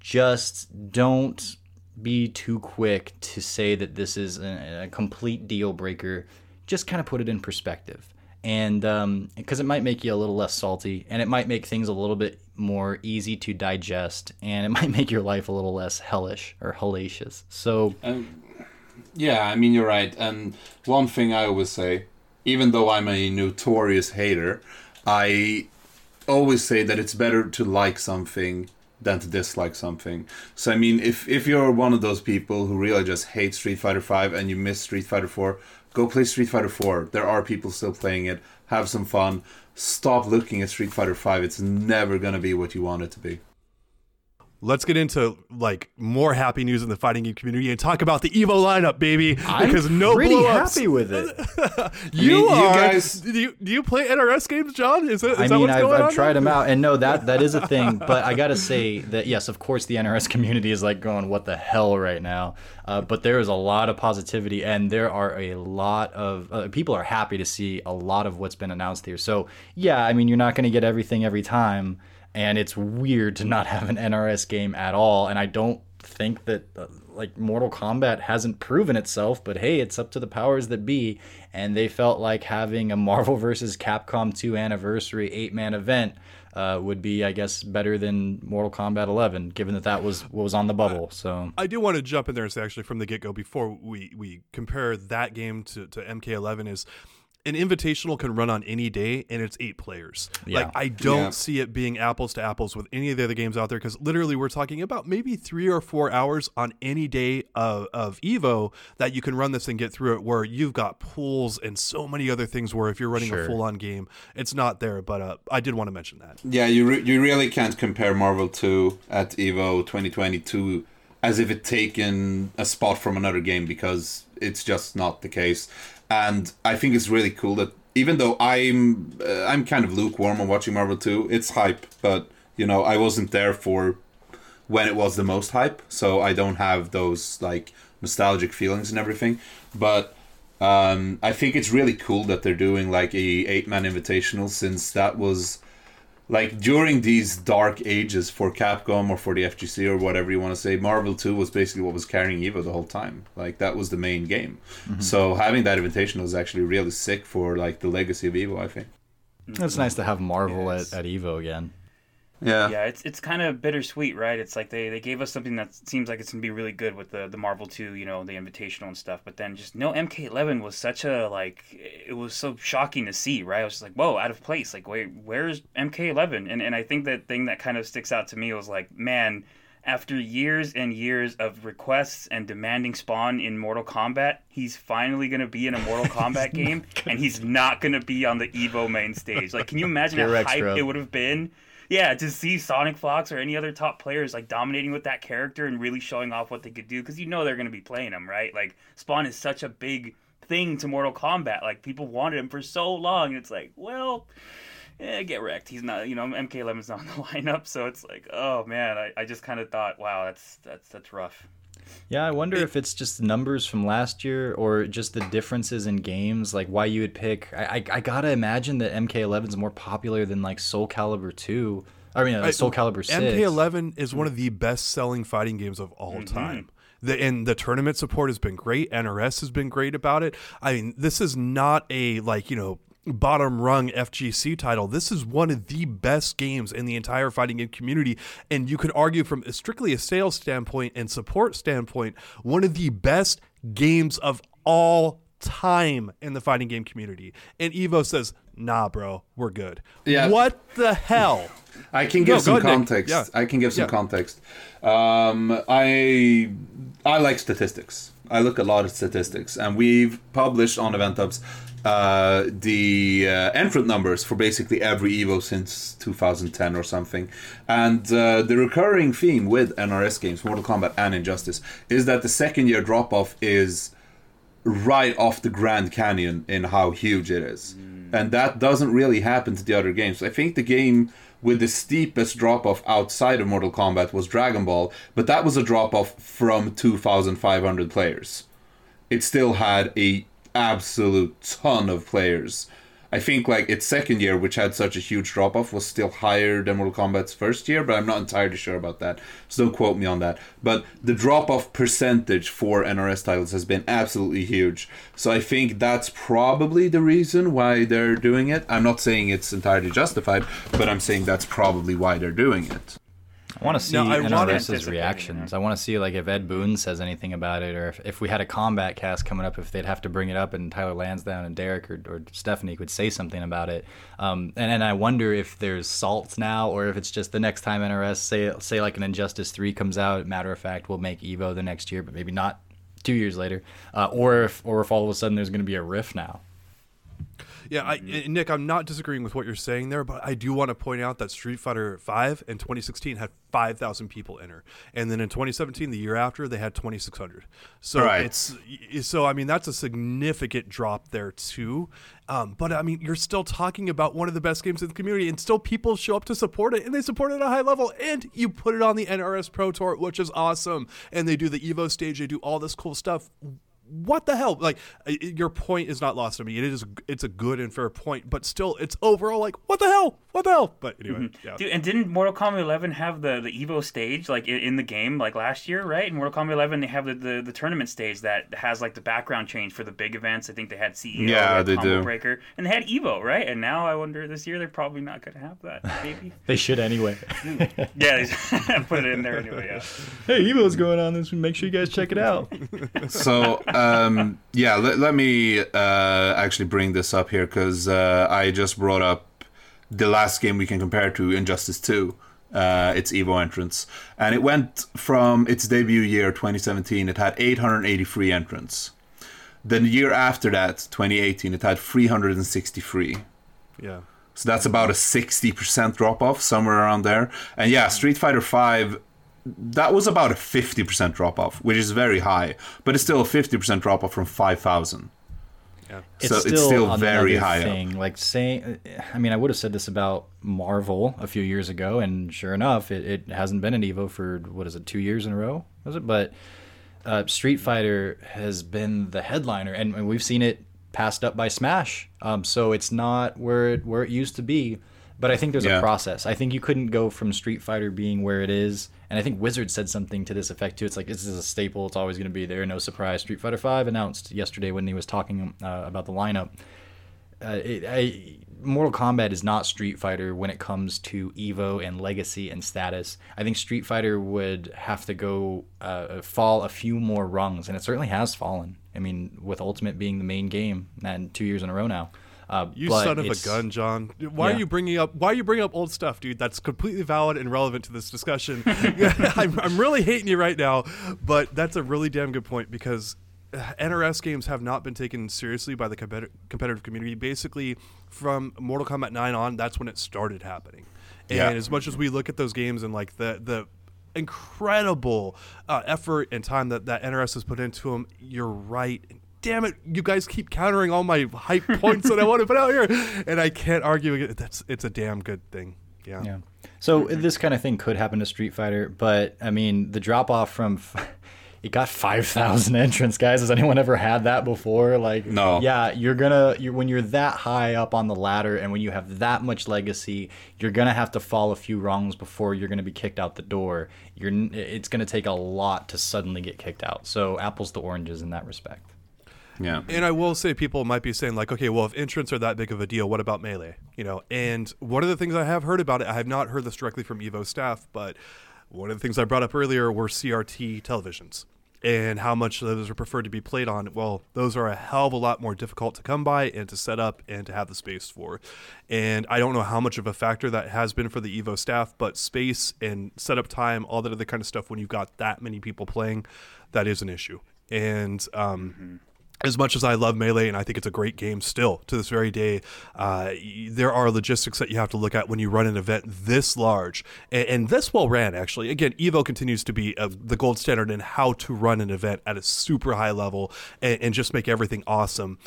Just don't be too quick to say that this is a, a complete deal breaker. Just kind of put it in perspective and um, because it might make you a little less salty and it might make things a little bit more easy to digest and it *laughs* might make your life a little less hellish or hellacious so um, Yeah, I mean you're right. And one thing I always say, even though I'm a notorious hater, I always say that it's better to like something than to dislike something. So I mean, if if you're one of those people who really just hate Street Fighter Five and you miss Street Fighter Four, go play Street Fighter Four. There are people still playing it. Have some fun. Stop looking at Street Fighter Five. It's never gonna be what you want it to be. Let's get into like more happy news in the fighting game community and talk about the Evo lineup, baby. I'm because no pretty blow-ups. happy with it. *laughs* You mean, you are. guys- do, you, do you play NRS games, John? Is, it, is I that mean, what's I've, going I've on? tried them out, and no, that that is a thing. *laughs* But I gotta say that yes, of course, the NRS community is like going, "What the hell?" right now. Uh, but there is a lot of positivity, and there are a lot of uh, people are happy to see a lot of what's been announced here. So yeah, I mean, you're not going to get everything every time, and it's weird to not have an NRS game at all. And I don't think that uh, like Mortal Kombat hasn't proven itself, but hey, it's up to the powers that be, and they felt like having a Marvel *laughs* vs. Capcom 2 anniversary eight man event uh, would be, I guess, better than Mortal Kombat 11, given that that was what was on the bubble. So I do want to jump in there and say actually from the get go before we we compare that game to, to MK11 is an invitational can run on any day and it's eight players. Yeah. Like I don't Yeah. see it being apples to apples with any of the other games out there because literally we're talking about maybe three or four hours on any day of, of Evo that you can run this and get through it where you've got pools and so many other things where if you're running a full on game, it's not there. But uh, I did want to mention that. Yeah, you re- you really can't compare Marvel 2 at Evo 2022 as if it taken a spot from another game because it's just not the case. And I think it's really cool that even though I'm uh, I'm kind of lukewarm on watching Marvel 2, it's hype, but you know, I wasn't there for when it was the most hype, so I don't have those like nostalgic feelings and everything. But um, I think it's really cool that they're doing like a eight man invitational since that was like during these dark ages for Capcom or for the FGC or whatever you want to say, Marvel 2 was basically what was carrying Evo the whole time. Like that was the main game. Mm-hmm. So having that invitation is actually really sick for like the legacy of Evo, I think. it's nice to have Marvel Yes. at, at Evo again. Yeah. Yeah, it's it's kind of bittersweet, right? It's like they, they gave us something that seems like it's gonna be really good with the the Marvel two, you know, the Invitational and stuff. But then just no MK11 was such a like it was so shocking to see, right? I was just like, whoa, out of place. Like, wait, where's MK11? And and I think that thing that kind of sticks out to me was like, man, after years and years of requests and demanding Spawn in Mortal Kombat, he's finally gonna be in a Mortal *laughs* Kombat game, and he's not gonna be on the Evo main stage. Like, can you imagine how hype it would have been? Yeah, to see Sonic Fox or any other top players like dominating with that character and really showing off what they could do, because you know they're gonna be playing him, right? Like Spawn is such a big thing to Mortal Kombat. Like people wanted him for so long, and it's like, well. Eh, get wrecked. He's not, you know, MK11's not in the *laughs* lineup, so it's like, oh man, I, I just kind of thought, wow, that's that's that's rough. Yeah, I wonder if it's just numbers from last year or just the differences in games, like why you would pick. I, I, I gotta imagine that MK11 is more popular than like Soul Calibur 2. I mean, uh, Soul Calibur 6. MK11 is one of the best selling fighting games of all Mm-hmm. time. The, and the tournament support has been great. NRS has been great about it. I mean, this is not a like you know bottom rung FGC title. This is one of the best games in the entire fighting game community, and you could argue from strictly a sales standpoint and support standpoint, one of the best games of all time in the fighting game community. And Evo says, "Nah, bro, we're good." Yeah. What the hell? *laughs* I can give No, some context. Yeah. I can give some Yeah. context. Um, I I like statistics. I look at a lot of statistics, and we've published on Event Hubs uh, the uh, entrant numbers for basically every Evo since 2010 or something. And uh, the recurring theme with NRS games, Mortal Kombat and Injustice, is that the second year drop off is right off the Grand Canyon in how huge it is. And that doesn't really happen to the other games. I think the game with the steepest drop off outside of Mortal Kombat was Dragon Ball, but that was a drop off from 2,500 players. It still had a absolute ton of players. I think like its second year, which had such a huge drop off, was still higher than Mortal Kombat's first year, but I'm not entirely sure about that. So don't quote me on that. But the drop off percentage for NRS titles has been absolutely huge. So I think that's probably the reason why they're doing it. I'm not saying it's entirely justified, but I'm saying that's probably why they're doing it. I want to see No, NRS's reactions. I want to see like if Ed Boon says anything about it, or if, if we had a Kombat Cast coming up, if they'd have to bring it up, and Tyler Lansdown and Derek or, or Stephanie could say something about it. Um, and and I wonder if there's salt now, or if it's just the next time NRS say say like an Injustice Three comes out. Matter of fact, we'll make Evo the next year, but maybe not two years later, uh, or if or if all of a sudden there's going to be a riff now. Yeah, I, Nick, I'm not disagreeing with what you're saying there, but I do want to point out that Street Fighter V in 2016 had 5,000 people enter, and then in 2017, the year after, they had 2,600. So Right. it's so I mean that's a significant drop there too. Um, but I mean, you're still talking about one of the best games in the community, and still people show up to support it, and they support it at a high level. And you put it on the NRS Pro Tour, which is awesome. And they do the Evo stage, they do all this cool stuff what the hell like uh, your point is not lost on me it is it's a good and fair point but still it's overall like what the hell what the hell but anyway yeah Dude, and didn't Mortal Kombat 11 have the, the Evo stage like in, in the game like last year, right? In Mortal Kombat 11, they have the, the, the tournament stage that has like the background change for the big events. I think they had CEO, Yeah, had they Combo do. Breaker, and they had Evo, right? And now I wonder this year they're probably not going to have that, *laughs* maybe. They should anyway. *laughs* yeah, *laughs* put it in there anyway. Yeah. hey, Evo's going on this week. Make sure you guys check it out. so um, yeah let, let me uh, actually bring this up here because uh, i just brought up the last game we can compare to injustice 2 uh, its evo entrance. And it went from its debut year 2017 it had 883 entrants. Then the year after that 2018 it had 363 yeah. So that's about a 60% drop off, somewhere around there. And yeah, Street Fighter 5 that was about a 50% drop off, which is very high, but it's still a 50% drop off from 5,000. So it's still very another high up. Like saying, I mean, I would have said this about Marvel a few years ago, and sure enough, it, it hasn't been an Evo for what is it, two years in a row? Was it? But uh, Street Fighter has been the headliner, and, and we've seen it passed up by Smash. Um, so it's not where it where it used to be. But I think there's Yeah. a process. I think you couldn't go from Street Fighter being where it is, and I think Wizard said something to this effect too. It's like this is a staple. It's always going to be there. No surprise. Street Fighter Five announced yesterday when he was talking uh, about the lineup. Uh, it, I, Mortal Kombat is not Street Fighter when it comes to Evo and legacy and status. I think Street Fighter would have to go uh, fall a few more rungs, and it certainly has fallen. I mean, with Ultimate being the main game, and two years in a row now. Uh, You son of a gun, John. Why Yeah. are you bringing up why are you bringing up old stuff, dude? That's completely valid and relevant to this discussion. *laughs* I'm, I'm really hating you right now, but that's a really damn good point because uh, NRS games have not been taken seriously by the competitive community. Basically, from Mortal Kombat 9 on, that's when it started happening. And Yeah. as much as we look at those games and like the the incredible uh, effort and time that that NRS has put into them, you're right. Damn it, you guys keep countering all my hype points that I want to put out here, and I can't argue. against- That's it's a damn good thing. Yeah. Yeah. So uh, this kind of thing could happen to Street Fighter, but I mean, the drop off from f- *laughs* it got five thousand entrants, guys. Has anyone ever had that before? Like, No. Yeah, you're gonna you're, when you're that high up on the ladder, and when you have that much legacy, you're gonna have to fall a few rungs before you're gonna be kicked out the door. You're it's gonna take a lot to suddenly get kicked out. So apples to oranges in that respect. Yeah. And I will say, people might be saying like, okay, well, if entrants are that big of a deal, what about melee? You know, and one of the things I have heard about it, I have not heard this directly from Evo staff, but one of the things I brought up earlier were CRT televisions and how much those are preferred to be played on. Well, those are a hell of a lot more difficult to come by and to set up and to have the space for. And I don't know how much of a factor that has been for the Evo staff, but space and setup time, all that other kind of stuff, when you've got that many people playing, that is an issue. And um, as much as I love Melee and I think it's a great game still to this very day, uh, there are logistics that you have to look at when you run an event this large and, and this well ran. Actually, again, Evo continues to be uh, the gold standard in how to run an event at a super high level and, and just make everything awesome.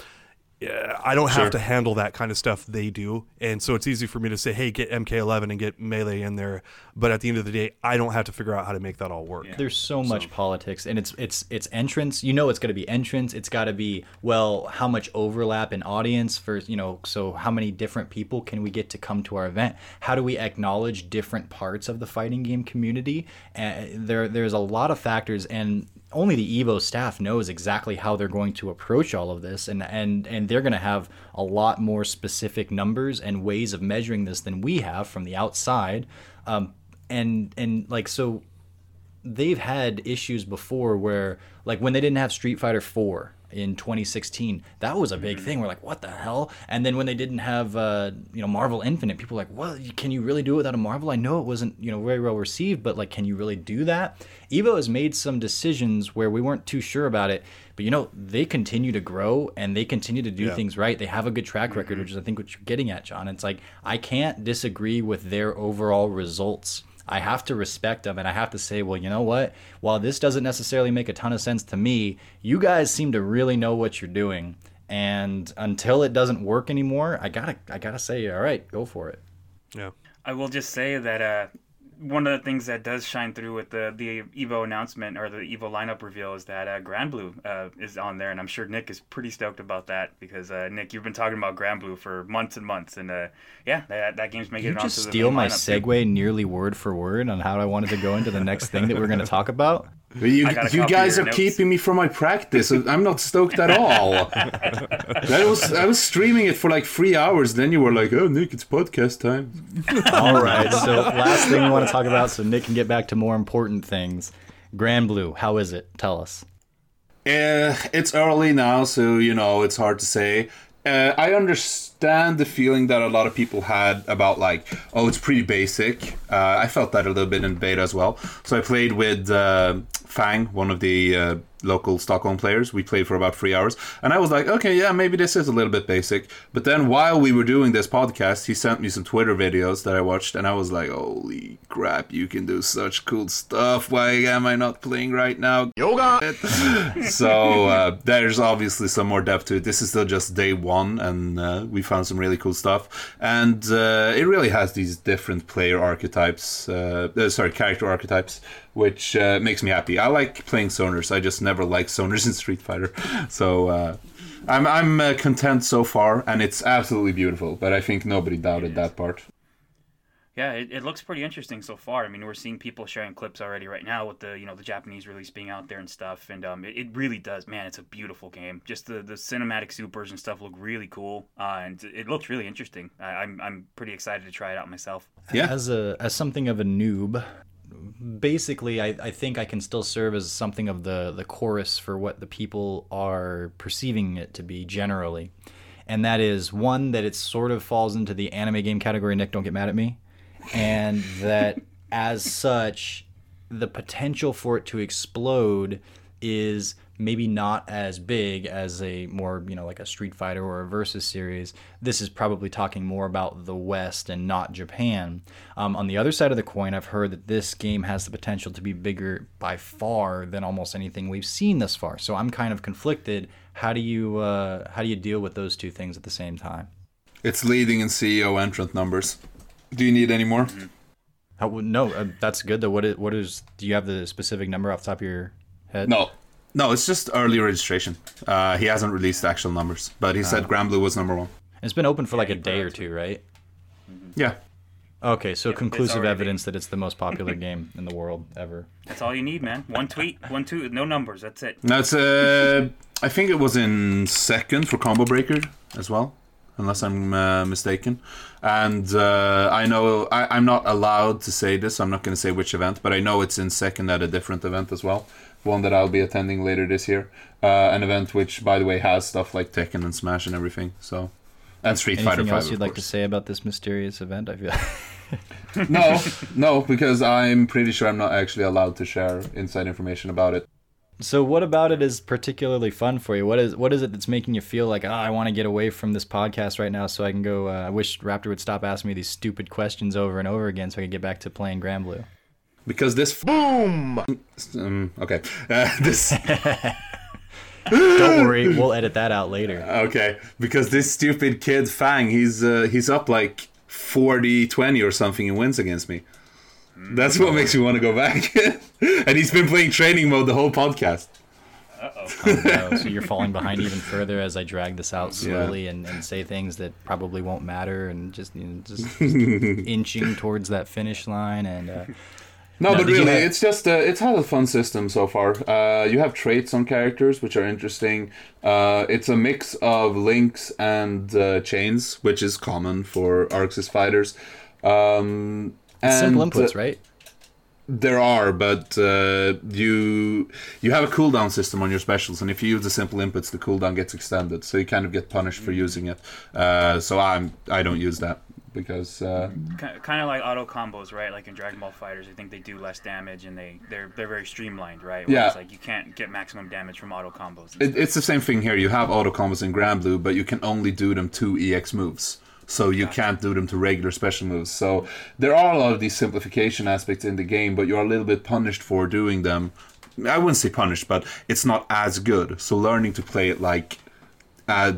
Yeah, I don't have Sure. to handle that kind of stuff they do, and so it's easy for me to say, "Hey, get MK11 and get Melee in there." But at the end of the day, I don't have to figure out how to make that all work. There's so much politics, and it's it's it's entrance. You know, it's got to be entrance. It's got to be well, how much overlap in audience for you know. So how many different people can we get to come to our event? How do we acknowledge different parts of the fighting game community? And there there's a lot of factors, and only the Evo staff knows exactly how they're going to approach all of this, and and and they're going to have a lot more specific numbers and ways of measuring this than we have from the outside. Um, and and like so they've had issues before where like when they didn't have Street Fighter 4 in 2016 that was a big thing. We're like what the hell? And then when they didn't have uh, you know marvel infinite people were like well can you really do it without a marvel? I know it wasn't you know very well received but like can you really do that? Evo has made some decisions where we weren't too sure about it but you know they continue to grow and they continue to do Yeah. things right. They have a good track record which is i think what you're getting at john. It's like i can't disagree with their overall results I have to respect them and I have to say, well, you know what? While this doesn't necessarily make a ton of sense to me, you guys seem to really know what you're doing. And until it doesn't work anymore, I gotta I gotta say, all right, go for it. Yeah. I will just say that uh, one of the things that does shine through with the the Evo announcement or the Evo lineup reveal is that uh, Granblue uh, is on there, and I'm sure Nick is pretty stoked about that because uh, Nick, you've been talking about Granblue for months and months, and uh, yeah, that, that game's making You it onto just the steal main my lineup, too. segue nearly word for word on how I wanted to go into the next thing that we're going to talk about. *laughs* But you, I got a you guys are notes. keeping me from my practice. I'm not stoked at all. *laughs* that was I was streaming it for like three hours. Then you were like, "Oh, Nick, it's podcast time." *laughs* All right. So last thing we want to talk about, so Nick can get back to more important things. Granblue, how is it? Tell us. Uh, it's early now, so you know it's hard to say. Uh, I understand the feeling that a lot of people had about like, oh, it's pretty basic. Uh, I felt that a little bit in beta as well. So I played with uh, Fang, one of the uh, local Stockholm players. We played for about three hours, and I was like, okay, yeah, maybe this is a little bit basic. But then while we were doing this podcast, he sent me some Twitter videos that I watched, and I was like, holy crap, you can do such cool stuff. Why am I not playing right now? Yoga. *laughs* so uh, there's obviously some more depth to it. This is still just day one, and uh, we found some really cool stuff. And uh, it really has these different player archetypes, uh, uh, sorry, character archetypes, which uh, makes me happy. I like playing zoners. I just never liked zoners in Street Fighter, *laughs* so. Uh, I'm I'm uh, content so far, and it's absolutely beautiful. But I think nobody doubted that part. Yeah, it, it looks pretty interesting so far. I mean, we're seeing people sharing clips already right now with the you know the Japanese release being out there and stuff, and um, it, it really does. Man, it's a beautiful game. Just the, the cinematic supers and stuff look really cool, uh, and it looks really interesting. I, I'm I'm pretty excited to try it out myself. Yeah. As a as something of a noob, basically I, I think I can still serve as something of the, the chorus for what the people are perceiving it to be generally. And that is one that it sort of falls into the anime game category, Nick, don't get mad at me. And that as such, the potential for it to explode is maybe not as big as a more you know like a street fighter or a versus series. This is probably talking more about the west and not japan. Um, on the other side of the coin i've heard that this game has the potential to be bigger by far than almost anything we've seen thus far. So i'm kind of conflicted. How do you uh, how do you deal with those two things at the same time? It's leading in CEO entrant numbers. Do you need any more? how, no uh, that's good though. What is, what is do you have the specific number off the top of your head? No. No, it's just early registration. Uh, he hasn't released the actual numbers, but he said Granblue was number one. it's been open for like a day or two right Yeah. Okay, so it's conclusive already- evidence that it's the most popular *laughs* game in the world ever. That's all you need, man. One tweet, one tweet, no numbers. That's it. That's it's uh, I think it was in second for Combo Breaker as well, unless I'm uh, mistaken. And uh, I know I, I'm not allowed to say this. I'm not going to say which event, but I know it's in second at a different event as well. One that I'll be attending later this year. Uh, an event which, by the way, has stuff like Tekken and Smash and everything. So, and Street Fighter Anything else you'd like to say about this mysterious event? I feel. *laughs* no, no, because I'm pretty sure I'm not actually allowed to share inside information about it. so, what about it is particularly fun for you? What is what is it that's making you feel like, oh, I want to get away from this podcast right now, so I can go? Uh, I wish Raptor would stop asking me these stupid questions over and over again, so I can get back to playing Granblue. Because this boom. Um, okay, uh, *laughs* this Don't worry, we'll edit that out later. *laughs* okay because this stupid kid Fang, he's uh, he's up like 40-20 or something and wins against me. That's what makes me want to go back. *laughs* and he's been playing training mode the whole podcast. Oh, no, so you're falling behind even further as I drag this out slowly and, and say things that probably won't matter and just you know, just, just inching towards that finish line and. Uh, No, No, but really, have- it's just uh, it's had a fun system so far. Uh, you have traits on characters which are interesting. Uh, it's a mix of links and uh, chains, which is common for ArcSys fighters. Um, and, simple inputs, uh, right? there are, but uh, you you have a cooldown system on your specials, and if you use the simple inputs, the cooldown gets extended, so you kind of get punished for using it. Uh, so I'm I don't use that because uh, kind of like auto combos, right? Like in Dragon Ball FighterZ, I think they do less damage and they they're they're very streamlined, right? Where Yeah. It's like you can't get maximum damage from auto combos. it, it's the same thing here. You have auto combos in Granblue, but you can only do them to EX moves. So you can't do them to regular special moves. So there are a lot of these simplification aspects in the game, but you're a little bit punished for doing them. I wouldn't say punished, but it's not as good. So learning to play it like uh,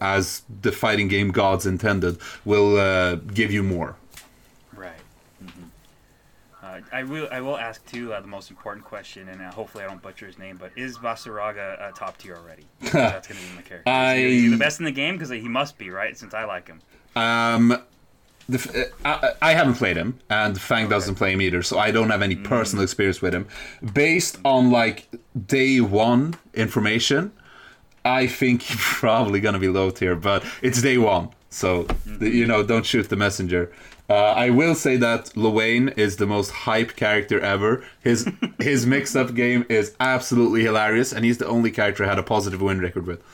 as the fighting game gods intended will uh, give you more. Right. hmm Uh, I will. I will ask too uh, the most important question, and uh, hopefully I don't butcher his name. But is Vaseraga uh, top tier already? *laughs* That's gonna be my character. I- Is he the best in the game because he must be right, since I like him. Um, the, uh, I, I haven't played him, and Fang doesn't play him either, so I don't have any personal experience with him. Based on like day one information, I think *laughs* he's probably gonna be low tier, but it's day one, so the- you know, don't shoot the messenger. Uh, I will say that Lowain is the most hype character ever. His *laughs* his mixed up game is absolutely hilarious, and he's the only character I had a positive win record with. *laughs*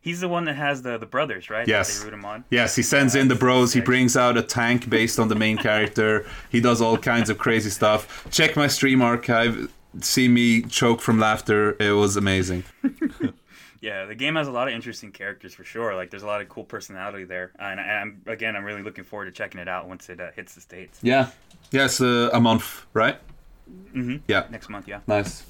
He's the one that has the the brothers, right? that Yes. They root him on. Yes, he sends in the bros. He brings out a tank based on the main character. He does all kinds of crazy stuff. Check my stream archive. See me choke from laughter. It was amazing. *laughs* Yeah, the game has a lot of interesting characters for sure. Like, there's a lot of cool personality there, and I, I'm again, I'm really looking forward to checking it out once it uh, hits the states Yeah. Yes, uh, a month, right? Mm-hmm. Yeah. next month. Yeah. Nice.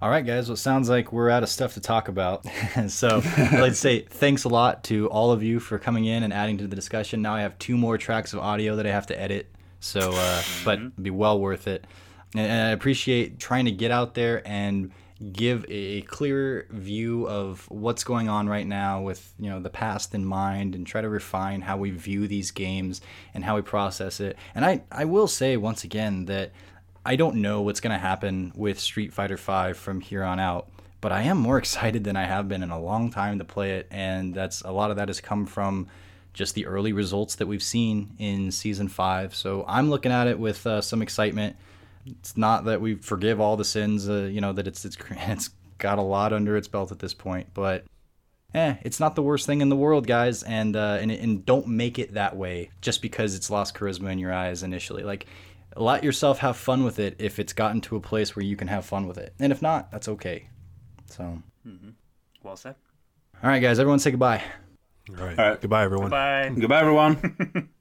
All right, guys. Well, it sounds like we're out of stuff to talk about. *laughs* so I'd like to say thanks a lot to all of you for coming in and adding to the discussion. Now I have two more tracks of audio that I have to edit. So, uh, but it'd be well worth it. And, I appreciate trying to get out there and give a clearer view of what's going on right now with you know the past in mind and try to refine how we view these games and how we process it and i i will say once again that I don't know what's going to happen with Street Fighter V from here on out, but I am more *laughs* excited than I have been in a long time to play it, and that's a lot of that has come from just the early results that we've seen in season five. So I'm looking at it with uh, some excitement. It's not that we forgive all the sins, uh, you know, that it's it's *laughs* it's got a lot under its belt at this point, but eh, it's not the worst thing in the world, guys, and uh, and and don't make it that way just because it's lost charisma in your eyes initially. Like, let yourself have fun with it if it's gotten to a place where you can have fun with it, and if not, that's okay. So, Well said. all right, guys, everyone say goodbye. All right. All right. Goodbye, everyone. Bye. Goodbye, everyone. *laughs*